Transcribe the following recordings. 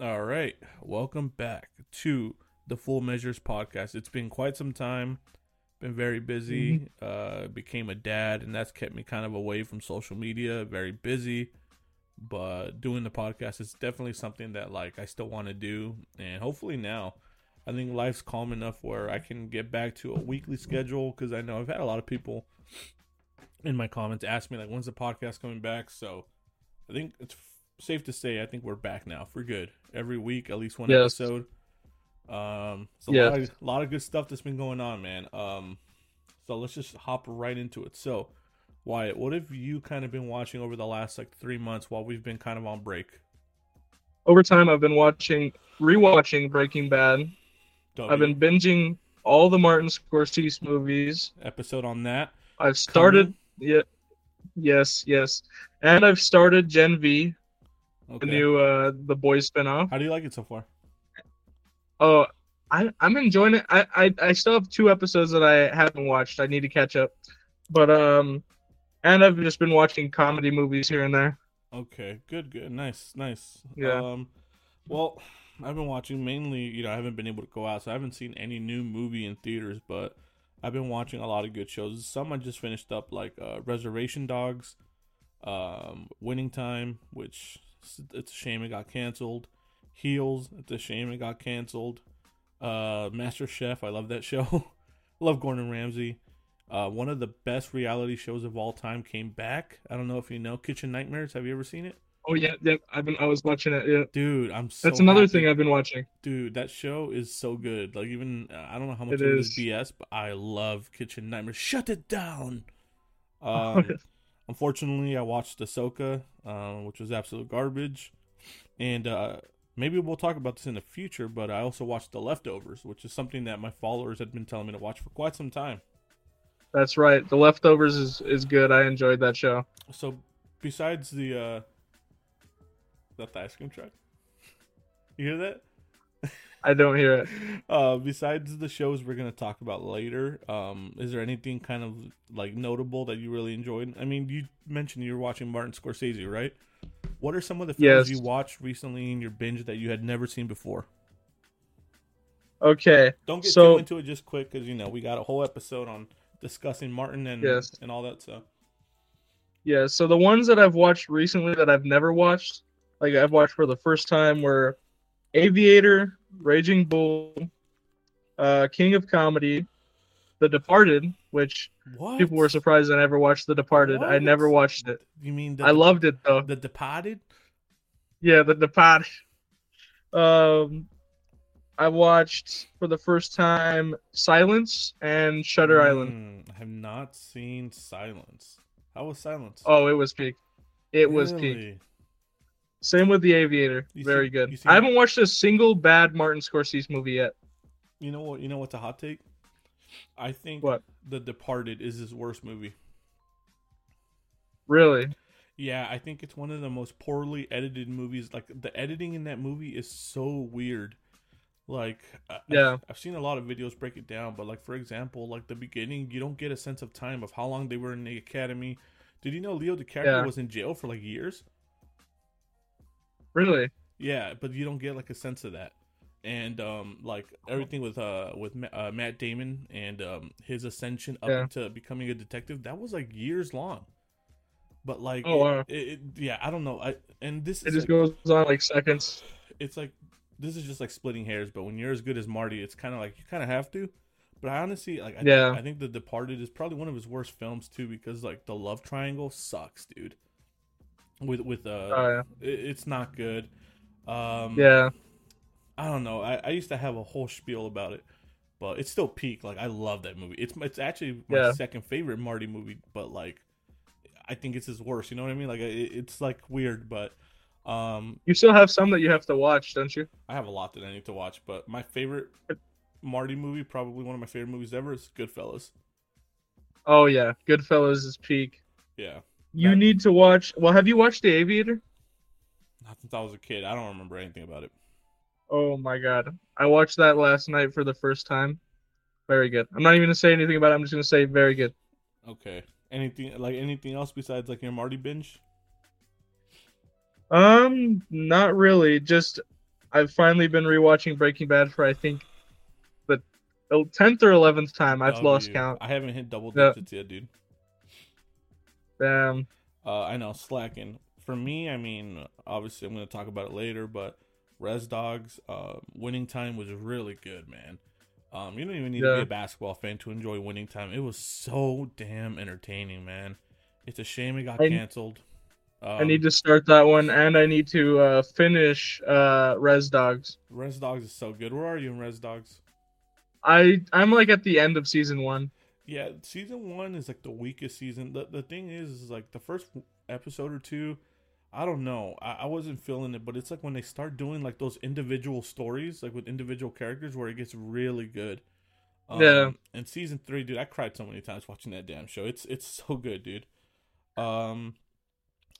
All right. Welcome back to the Full Measures podcast. It's been quite some time. Been very busy. Uh became a dad and that's kept me kind of away from social media, very busy. But doing the podcast is definitely something that like I still want to do and hopefully now I think life's calm enough where I can get back to a weekly schedule cuz I know I've had a lot of people in my comments ask me like when's the podcast coming back? So I think it's safe to say I think we're back now for good. Every week, at least one Yes. episode. Um, it's a lot, of, lot of good stuff that's been going on, man. Um, so let's just hop right into it. So, Wyatt, what have you kind of been watching over the last like three months while we've been kind of on break? Over time, I've been watching, rewatching Breaking Bad. W, I've been binging all the Martin Scorsese movies. episode on that. I've started, yeah, yes, yes, and I've started Gen V, Okay. the new uh the Boys spinoff. How do you like it so far? Oh, I I'm enjoying it. I, I I still have two episodes that I haven't watched. I need to catch up, but um, and I've just been watching comedy movies here and there. Okay, good, good, nice, nice. Yeah. Um, well, I've been watching mainly. You know, I haven't been able to go out, so I haven't seen any new movie in theaters. But I've been watching a lot of good shows. Some I just finished up, like uh, Reservation Dogs, um, Winning Time, which it's a shame it got canceled. Heels, it's a shame it got canceled. Uh, Master Chef, I love that show. love Gordon Ramsay. Uh, one of the best reality shows of all time came back. I don't know if you know Kitchen Nightmares. Have you ever seen it? Oh yeah, yeah. I've been I was watching it. Yeah, Dude, I'm so that's another happy. thing I've been watching. Dude, that show is so good. Like even uh, I don't know how much It it is. BS, but I love Kitchen Nightmares. Shut it down. Oh, Um. Unfortunately, I watched Ahsoka, uh, which was absolute garbage, and uh, maybe we'll talk about this in the future. But I also watched The Leftovers, which is something that my followers had been telling me to watch for quite some time. That's right. The Leftovers is is good. I enjoyed that show. So, besides the uh, that the ice cream truck, you hear that? I don't hear it. uh, besides the shows we're gonna talk about later, um, is there anything kind of like notable that you really enjoyed? I mean, you mentioned you were watching Martin Scorsese, right? What are some of the films Yes. you watched recently in your binge that you had never seen before? Okay. Don't get So- too into it just quick because you know we got a whole episode on discussing Martin and Yes. and all that stuff. Yeah, so the ones that I've watched recently that I've never watched, like I've watched for the first time, were Aviator, Raging Bull, uh, King of Comedy, The Departed, which What people were surprised I never watched The Departed. I never watched it. You mean the I loved it though. the Departed? Yeah, The Departed. Um, I watched for the first time Silence and Shutter Island. Mm, I have not seen Silence. How was Silence? Oh, it was peak. It was peak. Same with The Aviator. You Very see- good. I haven't watched a single bad Martin Scorsese movie yet. You know what? You know what's a hot take? I think What? The Departed is his worst movie. Really? Yeah, I think it's one of the most poorly edited movies. Like the editing in that movie is so weird. Like, I- Yeah. I've, I've seen a lot of videos break it down, but like for example, like the beginning, you don't get a sense of time of how long they were in the academy. Did you know Leo DiCaprio Yeah. was in jail for like years? Really? Yeah, but you don't get like a sense of that. And um, like everything with uh with uh, Matt Damon and um his ascension up Yeah. into becoming a detective, that was like years long. But like, Oh, wow. it, it, yeah, I don't know. I and this It just like, goes on like seconds. it's like this is just like splitting hairs. But when you're as good as Marty, it's kind of like you kind of have to. But I honestly like, I Yeah. think, I think The Departed is probably one of his worst films too because like the love triangle sucks, dude. With with uh, Oh, it, it's not good. Um, yeah. I don't know. I, I used to have a whole spiel about it, but it's still peak. Like I love that movie. It's it's actually my Yeah. second favorite Marty movie, but like I think it's his worst. You know what I mean? Like it, it's like weird, but um, You still have some that you have to watch, don't you? I have a lot that I need to watch. But my favorite Marty movie, probably one of my favorite movies ever, is Goodfellas. Oh yeah, Goodfellas is peak. Yeah, You That- need to watch. Well, have you watched The Aviator? not since I was a kid. I don't remember anything about it. Oh my god, I watched that last night for the first time. Very good. I'm not even gonna say anything about it. I'm just gonna say very good. Okay. Anything like anything else besides like your Marty binge? Um, not really. Just I've finally been rewatching Breaking Bad for I think the tenth or eleventh time. I've lost W. count. I haven't hit double Yeah. digits yet, dude. Damn. Uh, I know slacking. For me, I mean, obviously, I'm going to talk about it later, but Res Dogs, uh, winning time was really good, man. Um, you don't even need to be a basketball fan to enjoy winning time. It was so damn entertaining, man. It's a shame it got I- canceled. Um, I need to start that one, and I need to uh, finish uh, Res Dogs. Res Dogs is so good. Where are you in Res Dogs? I I'm like at the end of season one. Yeah, season one is like the weakest season. The the thing is, is like the first episode or two, I don't know. I, I wasn't feeling it, but it's like when they start doing like those individual stories, like with individual characters, where it gets really good. Um, Yeah. And season three, dude, I cried so many times watching that damn show. It's it's so good, dude. Um,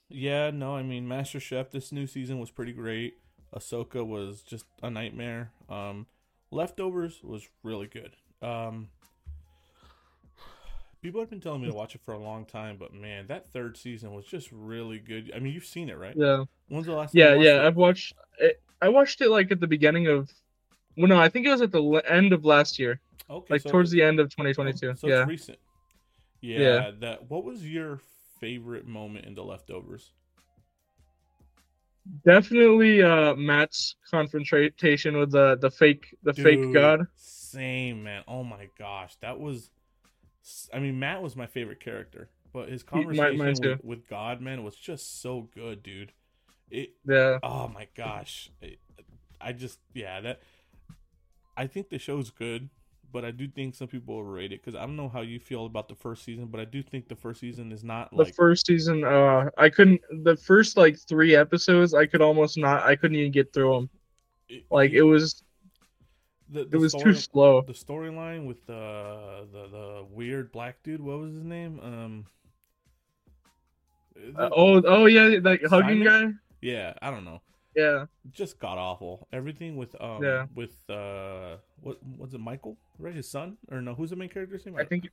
yeah, no, I mean, Master Chef this new season was pretty great. Ahsoka was just a nightmare. Um, Leftovers was really good. Um, people have been telling me to watch it for a long time, but man, that third season was just really good. I mean, you've seen it, right? Yeah, When's the last? yeah, yeah. it? I've watched. It, I watched it like at the beginning of. Well, no, I think it was at the end of last year, Okay, like so- towards the end of oh, 2022. So yeah. it's recent. Yeah, Yeah. That. What was your favorite moment in the leftovers? Definitely uh Matt's confrontation with the the fake the fake god. Same man. Oh my gosh, that was. I mean, Matt was my favorite character, but his mine- conversation mine with, with God, man, was just so good, dude. It. Yeah. Oh my gosh, It- I just yeah that. I think the show's good, but I do think some people overrate it because I don't know how you feel about the first season, but I do think the first season is not The like first season uh I couldn't the first like 3 episodes I could almost not I couldn't even get through them. it, Like it was the, it was story- too slow. the storyline with the the the weird black dude. What was his name? Um. Uh, oh oh yeah, that hugging guy? yeah, I don't know. Yeah. Just god awful. Everything with um Yeah. with uh what was it Michael right his son or no who's the main character's name? I think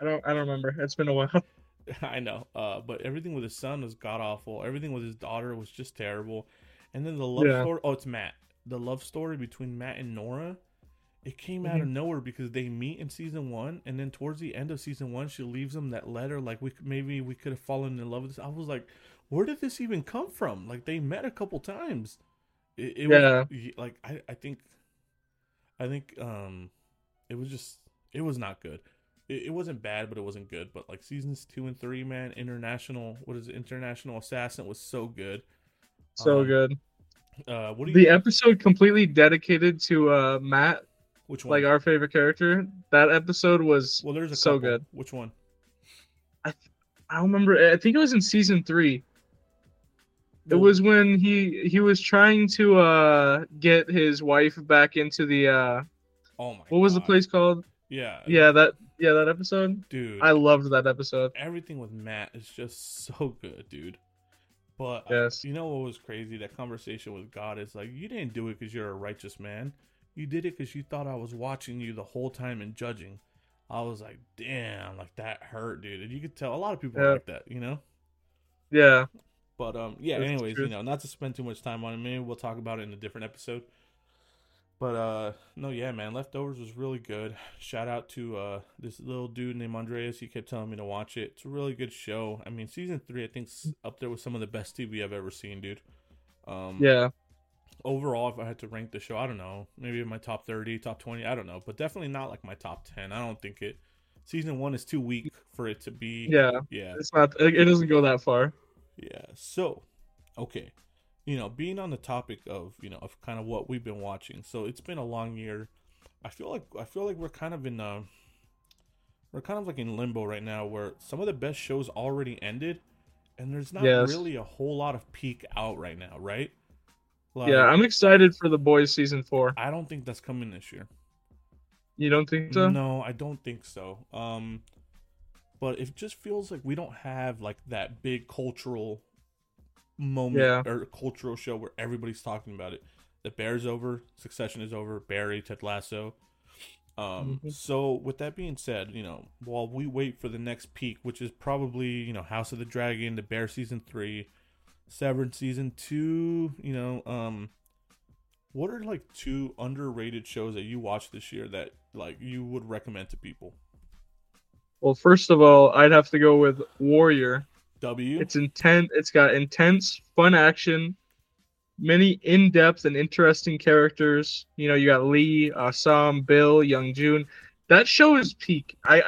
I don't I don't remember. It's been a while. I know. Uh, but everything with his son was god awful. Everything with his daughter was just terrible. And then the love Yeah. story. Oh, it's Matt. The love story between Matt and Nora. It came out of Mm-hmm. nowhere because they meet in season one, and then towards the end of season one, she leaves him that letter. Like we maybe we could have fallen in love with this. I was like, where did this even come from? Like they met a couple times. It, it Yeah. was like I, I think, I think um, it was just it was not good it, it wasn't bad, but it wasn't good. But like seasons two and three, man, international, what is it? International Assassin was so good. So Um, good. Uh, what do you? The episode completely dedicated to uh Matt, which one? like our favorite character. That episode was well, there's a so couple. good. Which one? I don't remember I think it was in season 3. It was when he he was trying to uh get his wife back into the uh Oh my. what was the place called? Yeah. Yeah, that yeah, that episode. dude. I loved that episode. everything with Matt is just so good, dude. But Yes. you know what was crazy? That conversation with God is like, you didn't do it because you're a righteous man. You did it because you thought I was watching you the whole time and judging. I was like, damn, like that hurt, dude. And you could tell a lot of people Yeah. like that, you know. Yeah. But um, yeah. That's anyways, you know, not to spend too much time on it. Maybe we'll talk about it in a different episode. But uh, no, yeah, man, Leftovers was really good. Shout out to uh this little dude named Andreas. He kept telling me to watch it. It's a really good show. I mean, season three, I think's up there with some of the best TV I've ever seen, dude. Um, Yeah. Overall, if I had to rank the show, I don't know, maybe in my top thirty, top twenty, I don't know, but definitely not like my top ten. I don't think it. Season one is too weak for it to be. Yeah. Yeah. It's not it doesn't go that far. Yeah. So, okay. You know, being on the topic of, you know, of kind of what we've been watching. So, it's been a long year. I feel like I feel like we're kind of in uh we're kind of like in limbo right now where some of the best shows already ended and there's not Yes. really a whole lot of peak out right now, right? Like, Yeah, I'm excited for the boys season 4. I don't think that's coming this year. You don't think so? No, I don't think so. Um, but it just feels like we don't have like that big cultural moment Yeah. or cultural show where everybody's talking about it. The Bear's over, Succession is over, Barry, Ted Lasso. Um, Mhm. so with that being said, you know, while we wait for the next peak, which is probably you know House of the Dragon, The Bear season three, Severance season two, you know, um, What are like two underrated shows that you watched this year that like you would recommend to people? Well, first of all, I'd have to go with Warrior. W. It's intense. It's got intense, fun action, many in-depth and interesting characters. You know, you got Lee, Assam, Bill, Young Jun. That show is peak. I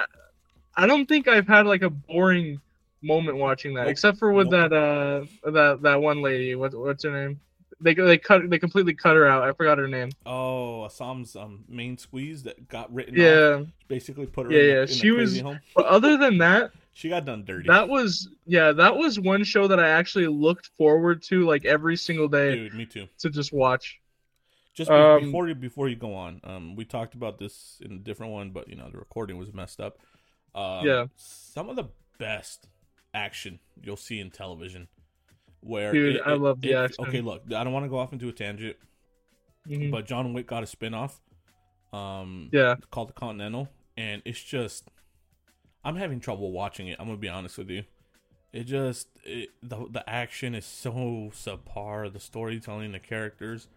I don't think I've had like a boring moment watching that, Nope. except for with Nope. that uh that that one lady. What what's her name? They they cut they completely cut her out. I forgot her name. oh, Assam's um main squeeze that got written. off, Yeah, basically put her. Yeah, in, yeah, in she was- home. but other than that, She got done dirty. that was yeah, that was one show that I actually looked forward to like every single day Dude, me too. to just watch. Just Um, before you before you go on, um, we talked about this in a different one, but you know the recording was messed up. Um, Yeah. some of the best action you'll see in television. Where Dude, I love the action. Okay, look, I don't want to go off into a tangent, Mhm. but John Wick got a spinoff, um, Yeah. called the Continental, and it's just, I'm having trouble watching it. I'm gonna be honest with you. It just it, the the action is so subpar, the storytelling, the characters,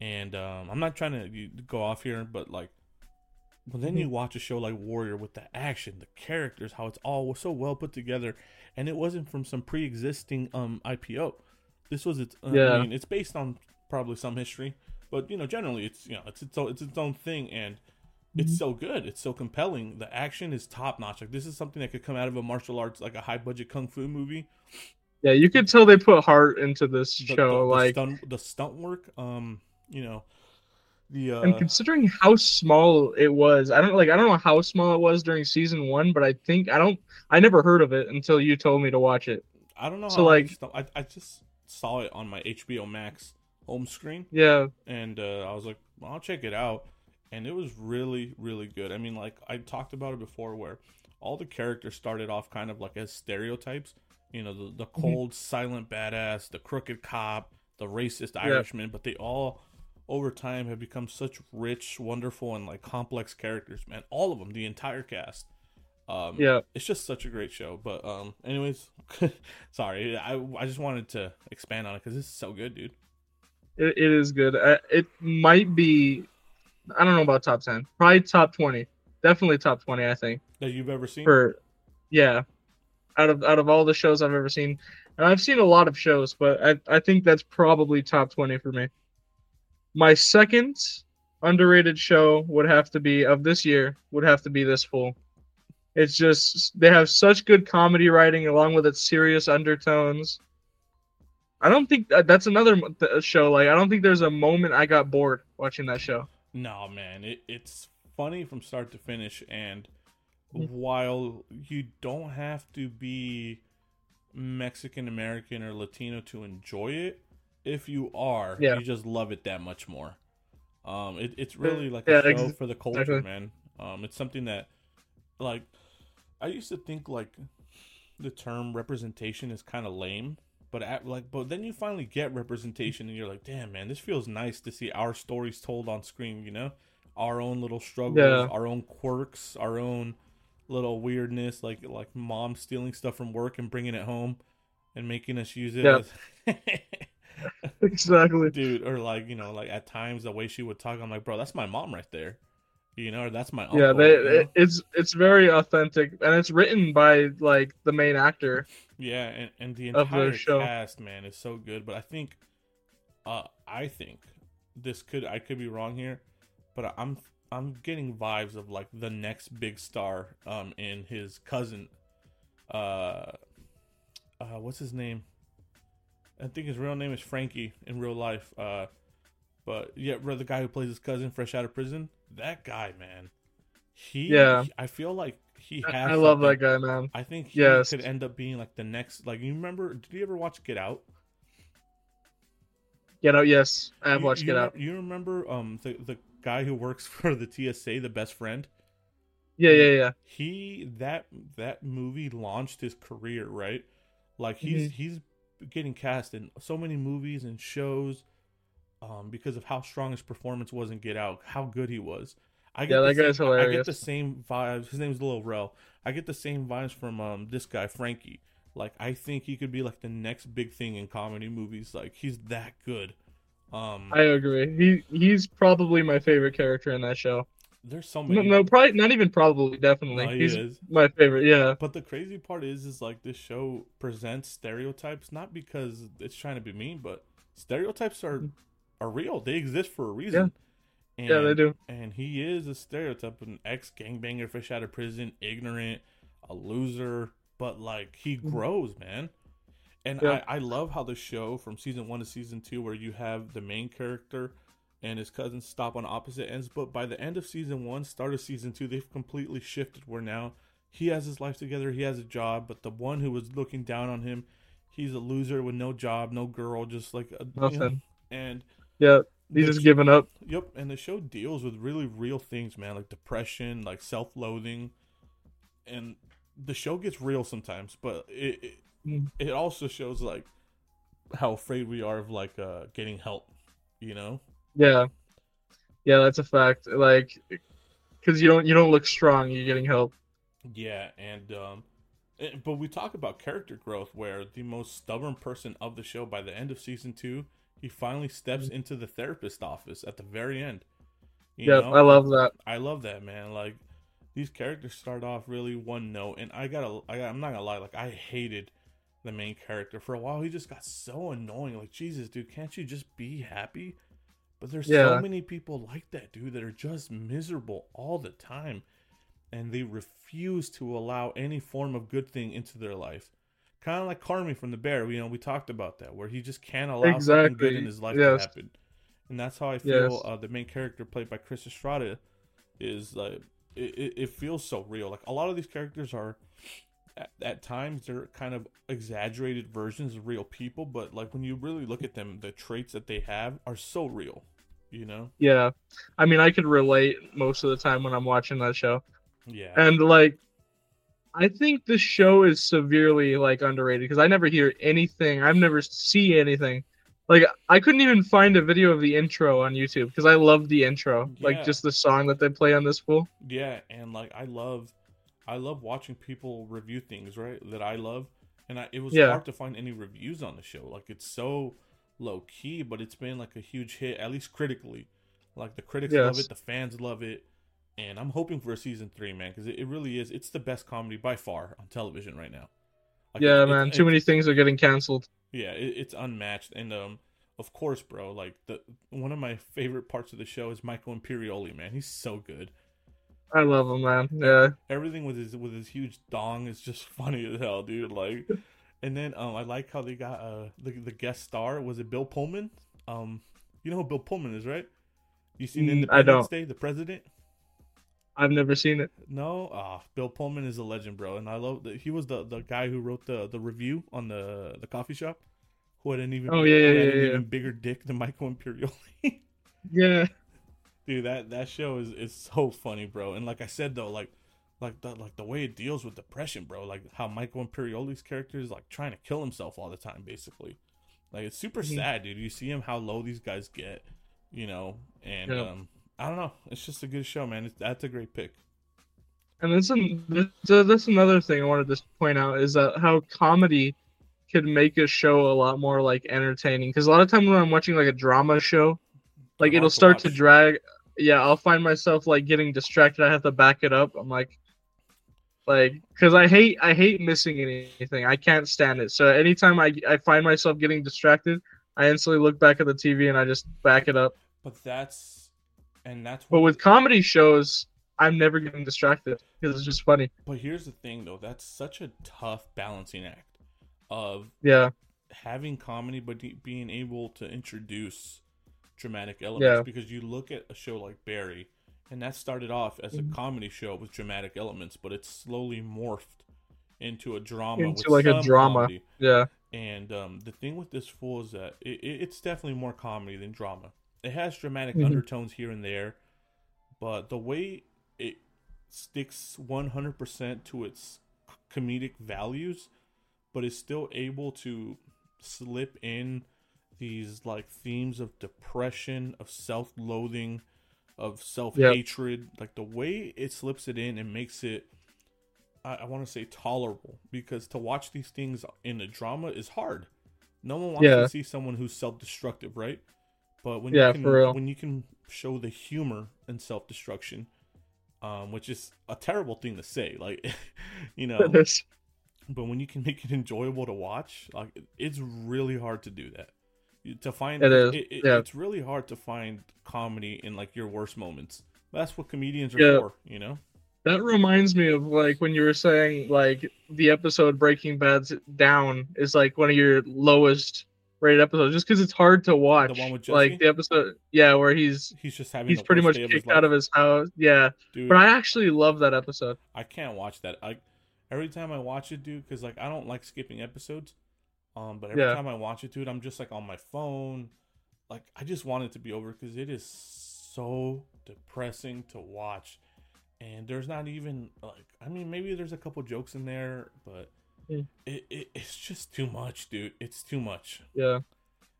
and um, I'm not trying to go off here, but like, but then you watch a show like Warrior with the action, the characters, how it's all so well put together, and it wasn't from some pre-existing um IPO. This was its. Yeah. I mean, it's based on probably some history, but you know, generally, it's you know, it's its own, it's its own thing, and it's so good. It's so compelling. The action is top notch. Like this is something that could come out of a martial arts, like a high budget kung fu movie. Yeah, you could tell they put heart into this The, show. the, like, the stunt, the stunt work. Um, you know, the uh, and considering how small it was, I don't like. I don't know how small it was during season one, but I think I don't. I never heard of it until you told me to watch it. I don't know. so, like- just- I, I just saw it on my HBO Max home screen, Yeah, and uh, I was like, well, I'll check it out, and it was really, really good. I mean, like I talked about it before, where all the characters started off kind of like as stereotypes. You know, the, the cold, silent badass, the crooked cop, the racist Irishman, but they all over time have become such rich, wonderful, and like complex characters. Man, all of them, the entire cast. Um, yeah. it's just such a great show. But um, anyways, sorry, I I just wanted to expand on it because it's so good, dude. It, it is good. Uh, it might be. I don't know about top ten. Probably top twenty. Definitely top twenty. I think That you've ever seen? for yeah. Out of out of all the shows I've ever seen, and I've seen a lot of shows, but I I think that's probably top twenty for me. My second underrated show would have to be of this year would have to be this fool. It's just they have such good comedy writing along with its serious undertones. I don't think uh, that's another show. Like I don't think there's a moment I got bored watching that show. No, man, it, it's funny from start to finish, and while you don't have to be Mexican American or Latino to enjoy it, if you are, Yeah. you just love it that much more. Um, it, it's really like Yeah, a show for the culture, man. Um, it's something that, like, I used to think like the term representation is kind of lame, but at, like, but then you finally get representation, and you're like, damn, man, this feels nice to see our stories told on screen. You know, our own little struggles, Yeah. our own quirks, our own little weirdness, like like mom stealing stuff from work and bringing it home and making us use it. As- exactly. dude or like you know like at times the way she would talk i'm like bro that's my mom right there you know that's my uncle Yeah, they, you know? it's it's very authentic, and it's written by like the main actor. yeah and, and the of the entire show. cast man is so good but i think uh i think this could i could be wrong here but i'm i'm getting vibes of like the next big star um in his cousin uh uh what's his name i think his real name is frankie in real life uh but yeah the guy who plays his cousin fresh out of prison that guy man he Yeah. i feel like he has I love that guy, man. I think he Yes. could end up being like the next. Like you remember? Did you ever watch Get Out? Get out, yes, I have You- watched you Get Out. You remember um the the guy who works for the TSA, the best friend? Yeah, yeah, yeah. He that that movie launched his career, right? Like he's Mhm. he's getting cast in so many movies and shows, um, because of how strong his performance was in Get Out, how good he was. I Yeah, that guy's same, I get the same vibes. His name's Lil Rel. I get the same vibes from um this guy Frankie. Like I think he could be like the next big thing in comedy movies. Like he's that good. Um, I agree. He he's probably my favorite character in that show. there's so No, no, probably not even probably. Definitely, No, he he's is. my favorite. Yeah, But the crazy part is, is like this show presents stereotypes not because it's trying to be mean, but stereotypes are are real. They exist for a reason. And, yeah, they do. And he is a stereotype, an ex gangbanger, fish out of prison, ignorant, a loser, but like he grows, man. And Mm-hmm. Yeah. I, I love how the show from season one to season two, where you have the main character and his cousins stop on opposite ends, but by the end of season one, start of season two, they've completely shifted where now he has his life together, he has a job, but the one who was looking down on him, he's a loser with no job, no girl, just like a, you know, Nothing. and Yeah, he's just giving up. Yep, and the show deals with really real things, man, like depression, like self-loathing, and the show gets real sometimes, but it it, Mm. it also shows like how afraid we are of like uh getting help, you know? Yeah, yeah, that's a fact. Like, because you don't you don't look strong, you're getting help. Yeah, and um but we talk about character growth where the most stubborn person of the show by the end of season 2, he finally steps into the therapist office at the very end. Yeah. I love that. I love that man. Like these characters start off really one note, and I gotta, I, I'm not gonna lie. Like I hated the main character for a while. He just got so annoying. Like Jesus, dude, can't you just be happy? But there's Yeah. so many people like that, dude, that are just miserable all the time, and they refuse to allow any form of good thing into their life. Kind of like Carmy from the Bear. You know, we talked about that, where he just can't allow something good in his life Yes. to happen. And that's how I feel. Yes. Uh, the main character played by Chris Estrada is like it, it, it feels so real. Like a lot of these characters are at, at times they're kind of exaggerated versions of real people, but like when you really look at them, the traits that they have are so real. You know? Yeah, I mean, I could relate most of the time when I'm watching that show, Yeah. and like, I think this show is severely like underrated because I never hear anything. I've never see anything. Like, I couldn't even find a video of the intro on YouTube because I love the intro, Yeah. like just the song that they play on this fool. Yeah, and like I love, I love watching people review things right that I love, and I, it was Yeah. hard to find any reviews on the show. Like it's so low key, but it's been like a huge hit, at least critically. Like the critics love it, the fans love it, and I'm hoping for a season three, man, because it, it really is. It's the best comedy by far on television right now. Like, yeah, it's- man, it's- too many things are getting canceled. yeah, it, it's unmatched, and um, of course, bro, like the one of my favorite parts of the show is Michael Imperioli, man. He's so good. I love him, man. Yeah, everything with his with his huge dong is just funny as hell, dude. Like, and then um, I like how they got uh the, the guest star was it Bill Pullman? Um, you know who Bill Pullman is, right? You seen Mm, Independence. Day, the president? I've never seen it. No, ah, Bill Pullman is a legend, bro, and I love that he was the the guy who wrote the the review on the the coffee shop, who had an even Oh, yeah, yeah, yeah, yeah. even bigger dick than Michael Imperioli. Yeah, dude that that show is is so funny bro. And like i said though like like the like the way it deals with depression bro. Like how michael imperioli's character is like trying to kill himself all the time basically. Like it's super Mhm. sad dude. You see him how low these guys get you know? And um i don't know it's just a good show man it's, that's a great pick and this is this, another thing I wanted to point out is that how comedy could make a show a lot more like entertaining. Because a lot of times when I'm watching like a drama show, like it'll to start to drag. Yeah, I'll find myself like getting distracted. I have to back it up. I'm like, like, because I hate I hate missing anything. I can't stand it. So anytime I I find myself getting distracted, I instantly look back at the TV and I just back it up. but that's and that's what But with comedy shows, I'm never getting distracted because it's just funny. but here's the thing though that's such a tough balancing act of Yeah, having comedy but being able to introduce dramatic elements Yeah. because you look at a show like Barry and that started off as a Mhm. comedy show with dramatic elements but it's slowly morphed into a drama Into like a drama. comedy. yeah, and um, the thing with this fool is that it- it's definitely more comedy than drama it has dramatic Mhm. undertones here and there but the way it sticks 100% to its comedic values but is still able to slip in these like themes of depression of self-loathing of self-hatred like the way it slips it in and makes it i, I want to say tolerable because to watch these things in a drama is hard no one wants Yeah. to see someone who's self-destructive right But when Yeah, you can, for real. when you can show the humor and self destruction, um, which is a terrible thing to say, like you know, but when you can make it enjoyable to watch, like it's really hard to do that. To find It is, it- yeah. it's really hard to find comedy in like your worst moments. That's what comedians are Yeah. for, you know. That reminds me of like when you were saying like the episode Breaking Bad's down is like one of your lowest rated episodes just because it's hard to watch. one with Jesse? like the episode, yeah, where he's He's just having he's pretty much kicked out of his house. Yeah, Dude, but I actually love that episode. I can't watch that. I every time I watch it, dude, because like I don't like skipping episodes. Um, but every Yeah. time I watch it, dude, I'm just like on my phone. Like I just want it to be over because it is so depressing to watch, and there's not even like I mean maybe there's a couple jokes in there, but. It, it it's just too much, dude. It's too much. Yeah.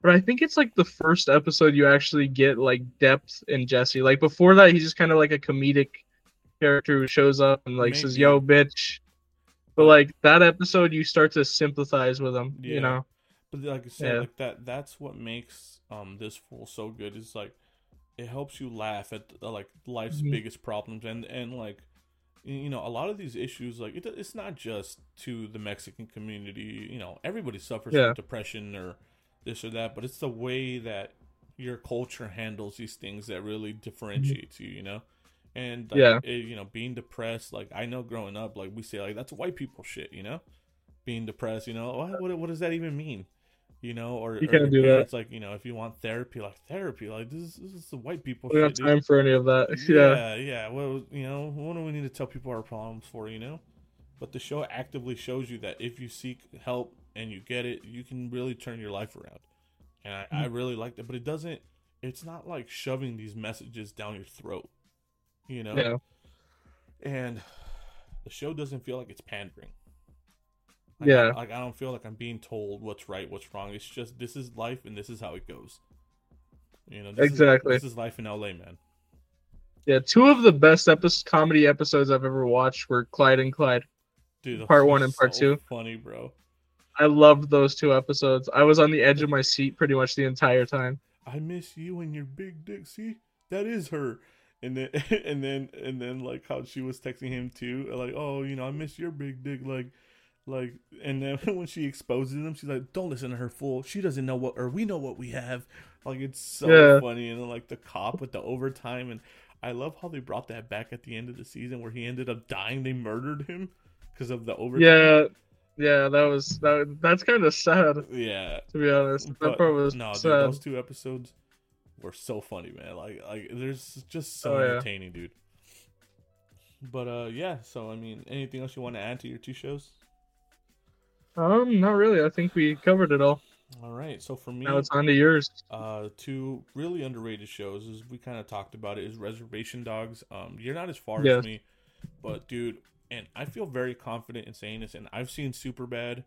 But I think it's like the first episode you actually get like depth in Jesse. Like before that, he's just kind of like a comedic character who shows up and like says "Yo, bitch." But like that episode, you start to sympathize with him. Yeah. You know? But like I said, Yeah. like that that's what makes um this fool so good is like it helps you laugh at uh, like life's Mhm. biggest problems and and like you know a lot of these issues like it, it's not just to the Mexican community you know everybody suffers Yeah. from depression or this or that but it's the way that your culture handles these things that really differentiates you you know and like, Yeah. it- you know being depressed like I know growing up like we say like that's white people shit you know being depressed you know what what, what does that even mean you know, or, You can't do that. parents, like you know, if you want therapy, like therapy, like this is this is the white people We don't have dude. time for any of that. Yeah. yeah, yeah. Well, you know, what do we need to tell people our problems for? You know, but the show actively shows you that if you seek help and you get it, you can really turn your life around. And I, I mm. really like that, but it doesn't. It's not like shoving these messages down your throat. You know, Yeah. and the show doesn't feel like it's pandering. Like, Yeah. Like I don't feel like I'm being told what's right, what's wrong. It's just this is life and this is how it goes. You know, this Exactly. Is, this is life in LA, man. Yeah. Two of the best episodes, comedy episodes I've ever watched were Clyde and Clyde. Dude, Part one and part so two. Funny, bro. I loved those two episodes. I was on the edge of my seat pretty much the entire time. I miss you and your big dick. See, that is her. And then, and then, and then, like how she was texting him too, like, oh, you know, I miss your big dick, like, like. And then when she exposes him, she's like, don't listen to her, fool. She doesn't know what, or we know what we have. Like it's so Yeah. funny, and then like the cop with the overtime, and I love how they brought that back at the end of the season where he ended up dying. They murdered him because of the overtime. Yeah. Yeah. That was that. That's kind of sad yeah. to be honest. That But part was no, dude, those two episodes were so funny, man. Like, like there's just so Oh, yeah. entertaining, dude. But uh, yeah. So I mean, anything else you want to add to your two shows? Um, not really. I think we covered it all. All right. So for me, Now it's on to yours. uh, two really underrated shows, as we kind of talked about it, is Reservation Dogs. Um, you're not as far Yes. as me, but dude, and I feel very confident in saying this. And I've seen Superbad.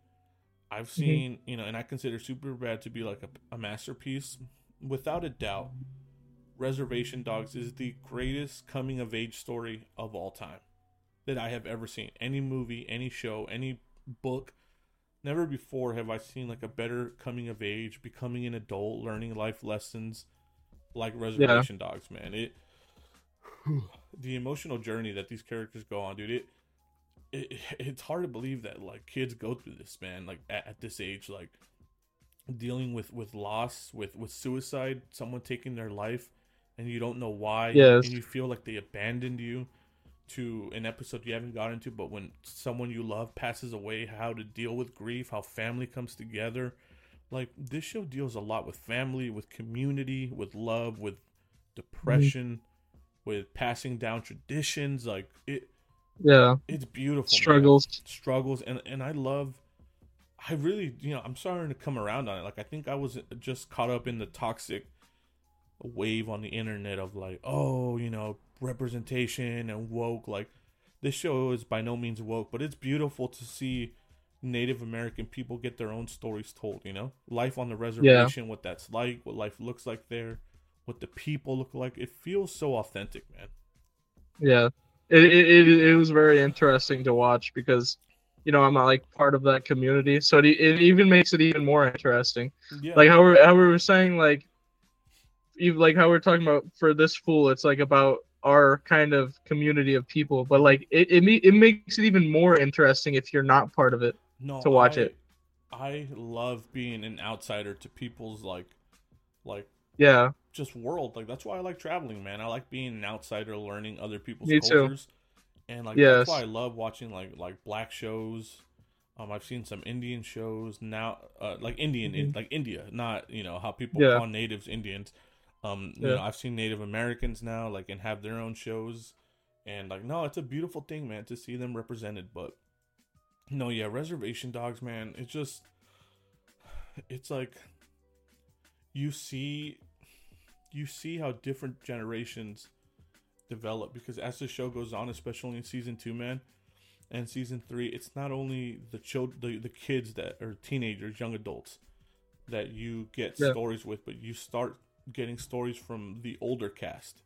I've Mm-hmm. seen, you know, and I consider Superbad to be like a, a masterpiece, without a doubt. Reservation Dogs is the greatest coming of age story of all time that I have ever seen. Any movie, any show, any book. Never before have I seen like a better coming of age, becoming an adult, learning life lessons like Reservation Dogs, man. It the emotional journey that these characters go on, dude. It, it it's hard to believe that like kids go through this, man. Like at, at this age, like dealing with with loss, with with suicide, someone taking their life, and you don't know why, Yes. and you feel like they abandoned you to an episode you haven't gotten to, but when someone you love passes away, how to deal with grief, how family comes together. Like this show deals a lot with family, with community, with love, with depression, with passing down traditions. Like it, Yeah. it's beautiful. man. Struggles. struggles, and and I love. I really, you know, I'm starting to come around on it. Like I think I was just caught up in the toxic wave on the internet of like, oh, you know, representation and woke. Like this show is by no means woke, but it's beautiful to see Native American people get their own stories told. You know, life on the reservation, what that's like, what life looks like there, what the people look like. It feels so authentic, man. Yeah. It, it, it, it was very interesting to watch because, you know, I'm not like part of that community. So it, it even makes it even more interesting. Yeah, Like how we, how we were saying, like, even like how we're talking about for this fool, it's like about our kind of community of people, but like it it, it makes it even more interesting if you're not part of it no, to watch I, it. I love being an outsider to people's like, like Yeah, just world. Like that's why I like traveling, man. I like being an outsider, learning other people's Me too. cultures, and like Yes. that's why I love watching like like black shows. Um, I've seen some Indian shows now, uh, like Indian, in, Mhm. like India, not you know how people Yeah. call natives Indians. Um, you know, I've seen Native Americans now, like, and have their own shows, and like, no, it's a beautiful thing, man, to see them represented. But no, yeah, reservation dogs, man, it's just, it's like, you see, you see how different generations develop because as the show goes on, especially in season two, man, and season three, it's not only the child, the, the kids that are teenagers, young adults that you get Yeah. stories with, but you start getting stories from the older cast,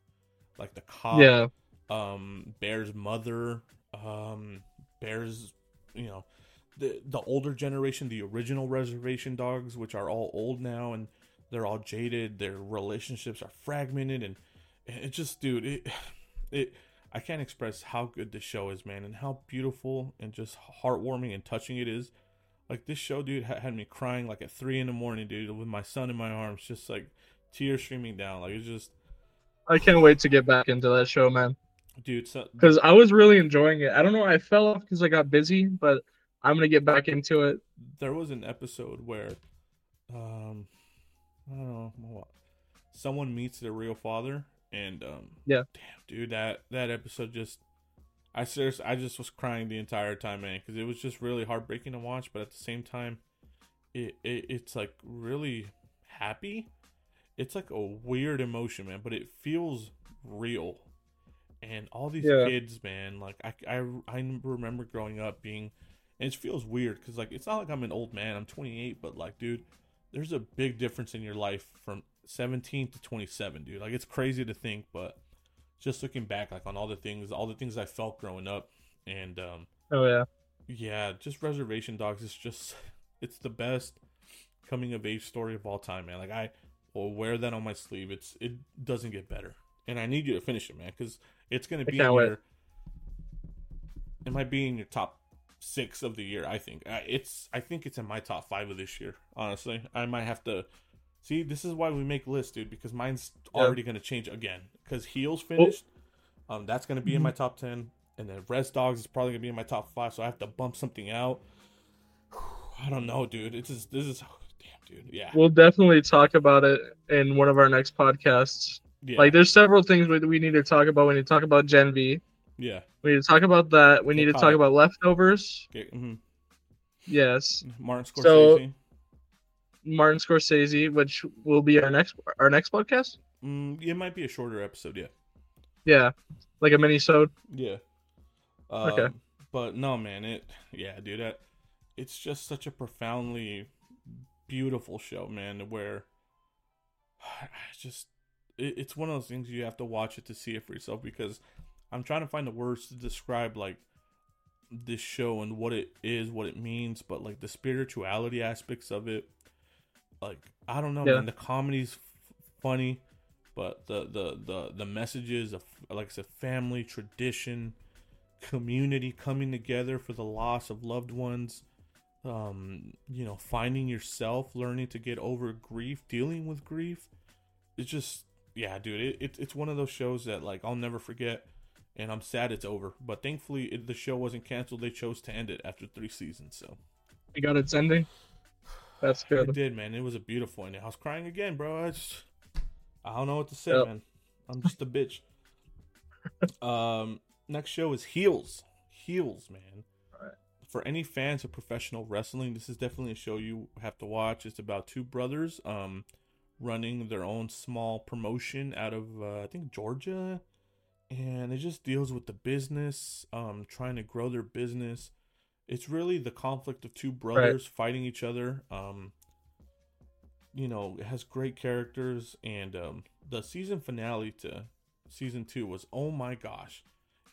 like the cop, yeah, um, Bear's mother, um, Bear's, you know, the the older generation, the original reservation dogs, which are all old now and they're all jaded. Their relationships are fragmented, and it just, dude, it, it, I can't express how good this show is, man, and how beautiful and just heartwarming and touching it is. Like this show, dude, had me crying like at three in the morning, dude, with my son in my arms, just like tears streaming down. Like it's just, I can't wait to get back into that show, man. dude, so, Because I was really enjoying it. I don't know, I fell off because I got busy, but I'm gonna get back into it. there was an episode where um I don't know what someone meets their real father and um Yeah. damn dude that that episode just I seriously I just was crying the entire time man because it was just really heartbreaking to watch but at the same time it, it it's like really happy it's like a weird emotion man but it feels real and all these Yeah. kids man like I, I I remember growing up being and it feels weird because like it's not like I'm an old man. I'm 28, but like, dude, there's a big difference in your life from 17 to 27, dude. Like it's crazy to think, but just looking back, like on all the things, all the things I felt growing up, and um, Oh yeah. yeah, just Reservation Dogs is just it's the best coming of age story of all time, man. Like I will wear that on my sleeve. It's it doesn't get better, and I need you to finish it, man, because it's gonna be in can't wait. your. It might be in your top six of the year. I think it's. I think it's in my top five of this year. Honestly, I might have to. See, this is why we make lists, dude. Because mine's Yeah. already gonna change again. Because Heels finished. Um, that's gonna be in my top ten, and then Res Dogs is probably gonna be in my top five. So I have to bump something out. I don't know, dude. It's just this is dude. Yeah, We'll definitely talk about it in one of our next podcasts. yeah, Like, there's several things we, we need to talk about. We need to talk about Gen V. yeah. We need to talk about that. We need to talk about leftovers. Okay, mhm. Yes, Martin Scorsese. So- Martin Scorsese, which will be our next our next podcast. mm, it might be a shorter episode. Yeah, Yeah, like a mini sode. yeah. Um, Okay. But no, man. It. Yeah, dude. That, it's just such a profoundly beautiful show, man. Where I just it, it's one of those things you have to watch it to see it for yourself because I'm trying to find the words to describe like this show and what it is, what it means, but like the spirituality aspects of it. Like I don't know, Yeah. man. The comedy's f- funny, but the the the the messages of like I said, family tradition, community coming together for the loss of loved ones. Um, you know, finding yourself, learning to get over grief, dealing with grief. It's just, yeah, dude. It, it it's one of those shows that like I'll never forget, and I'm sad it's over. But thankfully, it, the show wasn't canceled. They chose to end it after three seasons. So We got its ending. That's good. it did, man. It was a beautiful ending. I was crying again, bro. I just, I don't know what to say, Yep. man. I'm just a bitch. um, next show is Heels. Heels, man. For any fans of professional wrestling, this is definitely a show you have to watch. It's about two brothers, um, running their own small promotion out of uh, I think Georgia, and it just deals with the business, um, trying to grow their business. It's really the conflict of two brothers fighting each other. Um, you know, it has great characters, and um, the season finale to season two was oh my gosh,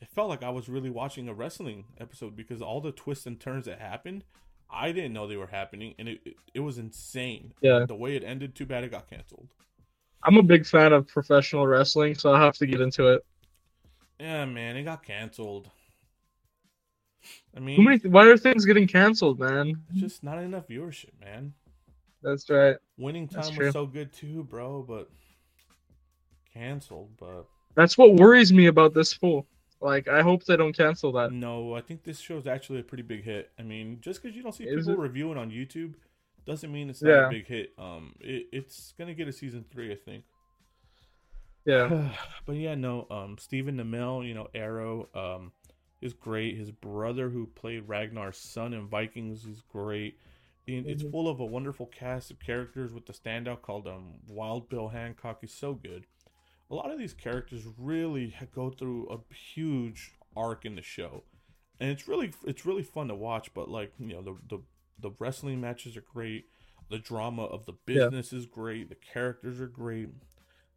it felt like I was really watching a wrestling episode because all the twists and turns that happened, I didn't know they were happening, and it it, it was insane. Yeah. the way it ended. Too bad it got canceled. I'm a big fan of professional wrestling, so I'll have to get into it. Yeah, man, it got canceled. I mean, many, why are things getting canceled, man? it's just not enough viewership, man. That's right. Winning That's time true. was so good too, bro, but canceled. But That's what worries me about this fool. Like, I hope they don't cancel that. no, I think this show's actually a pretty big hit. I mean, just because you don't see Is people it? reviewing on YouTube doesn't mean it's not Yeah. a big hit. Um, it, it's gonna get a season three, I think. Yeah. but yeah, no. Um, Stephen Amell, you know, Arrow, um, is great. His brother, who played Ragnar's son in Vikings, is great. And it's Mhm. full of a wonderful cast of characters with the standout called um Wild Bill Hancock. He's so good. A lot of these characters really go through a huge arc in the show, and it's really it's really fun to watch. But like you know, the the the wrestling matches are great. The drama of the Yeah. business is great. The characters are great.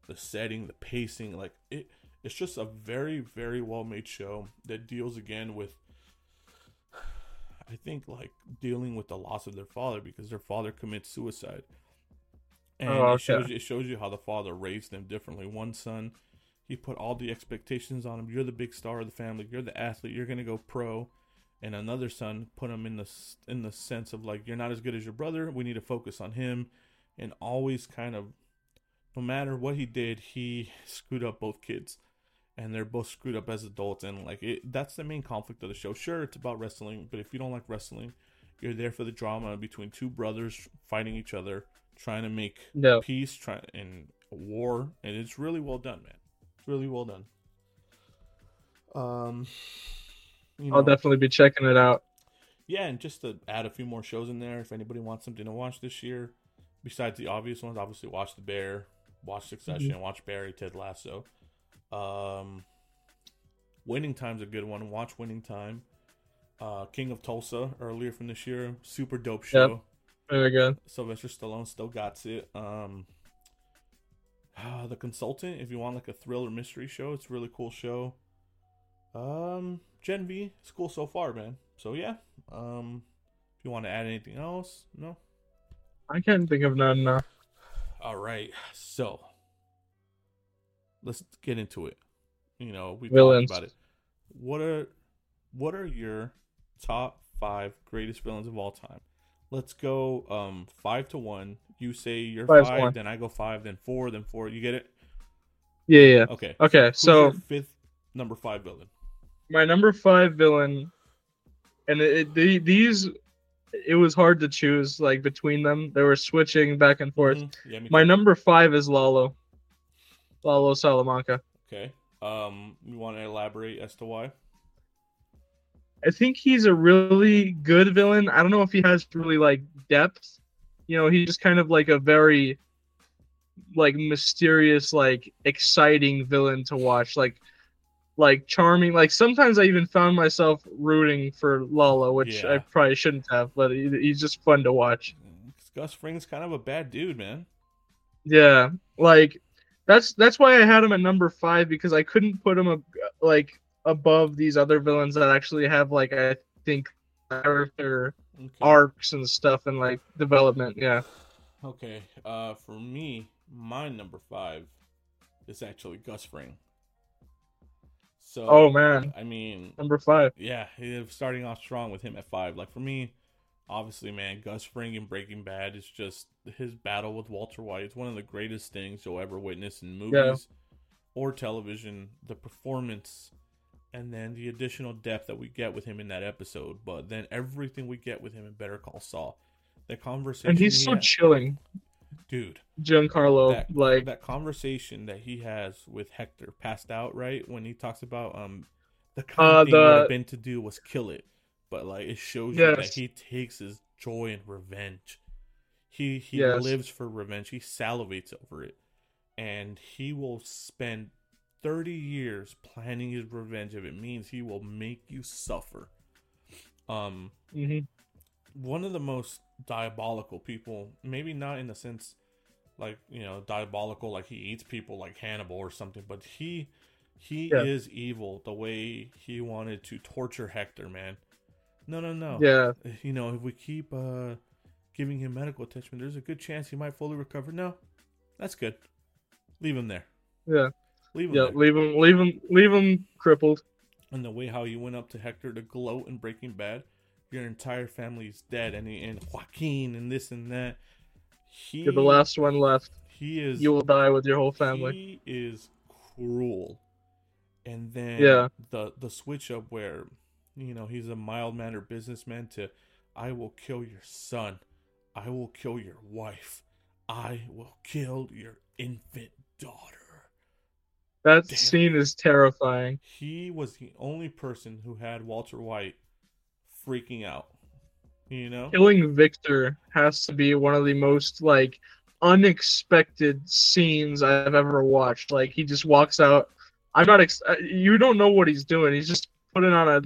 The setting, the pacing, like it, it's just a very, very well made show that deals again with, I think, like dealing with the loss of their father because their father commits suicide, Oh, and Oh, okay. it shows you, it shows you how the father raised them differently. One son, he put all the expectations on him. You're the big star of the family. You're the athlete. You're gonna go pro. And another son put him in the in the sense of like you're not as good as your brother. We need to focus on him, and always kind of no matter what he did, he screwed up both kids, and they're both screwed up as adults. And like it, that's the main conflict of the show. Sure, it's about wrestling, but if you don't like wrestling, you're there for the drama between two brothers fighting each other, trying to make Yeah. peace, try and war, and it's really well done, man. It's really well done. Um, you I'll definitely be checking it out. yeah, and just to add a few more shows in there, if anybody wants something to watch this year, besides the obvious ones, obviously watch The Bear, watch Succession, watch Barry, Ted Lasso. Um, Winning Time's a good one. Watch Winning Time. Uh, King of Tulsa earlier from this year, super dope show. Very good. Sylvester Stallone still got it. Um, uh, the Consultant, if you want like a thriller mystery show, it's a really cool show. Um, Gen V, it's cool so far, man. So yeah. Um, if you want to add anything else, no. I can't think of none. All right, so let's get into it. You know, we talked about it. What are what are your top five greatest villains of all time? Let's go um five to one. You say you're Five five, then I go five, then four, then four. You get it? yeah, yeah. Okay. Okay, Who's so fifth number five villain? my number five villain, and it, it, the, these, it was hard to choose like between them. They were switching back and forth. Mhm. Yeah, My number five is Lalo. Lalo Salamanca. Okay. Um, you want to elaborate as to why? I think he's a really good villain. I don't know if he has really like depth. You know, he's just kind of like a very like mysterious, like exciting villain to watch. Like like charming. Like sometimes I even found myself rooting for Lalo, which I probably shouldn't have, but he, he's just fun to watch. Mm, Gus Fring's kind of a bad dude, man. Yeah, like that's that's why I had him at number five because I couldn't put him ab- like above these other villains that actually have like I think character Okay. arcs and stuff and like development. Yeah. Okay. Uh, for me, my number five is actually Gus Fring. So, Oh man, I mean, number five. yeah, starting off strong with him at five. Like for me, obviously, man, Gus Fring in Breaking Bad is just his battle with Walter White. It's one of the greatest things you'll ever witness in movies or television. The performance, and then the additional depth that we get with him in that episode. But then everything we get with him in Better Call Saul, the conversation, And he's he so had- chilling, dude. Giancarlo. that like that conversation that he has with Hector passed out right when he talks about um the kind Uh, thing would the- have been to do was kill it, but like it shows you that he takes his joy in revenge. He he Yes. lives for revenge. He salivates over it, and he will spend thirty years planning his revenge if it means he will make you suffer. Um, mhm. one of the most diabolical people maybe not in the sense like you know diabolical like he eats people like hannibal or something but he he Yeah. is evil the way he wanted to torture hector man no no no yeah, you know if we keep uh giving him medical attention there's a good chance he might fully recover no that's good Leave him there. Yeah. Leave him Yeah, there. leave him, leave him, leave him crippled. And the way how you went up to Hector to gloat in Breaking Bad, your entire family is dead, and and Joaquin and this and that. He, You're the last one left. He is. You will die with your whole family. He is cruel. And then Yeah. the the switch up where, you know, he's a mild mannered businessman to, I will kill your son, I will kill your wife, I will kill your infant daughter. That Damn. scene is terrifying. He was the only person who had Walter White freaking out. You know? Killing Victor has to be one of the most like unexpected scenes I've ever watched. Like he just walks out. I'm not. Ex- uh, you don't know what he's doing. He's just putting on a.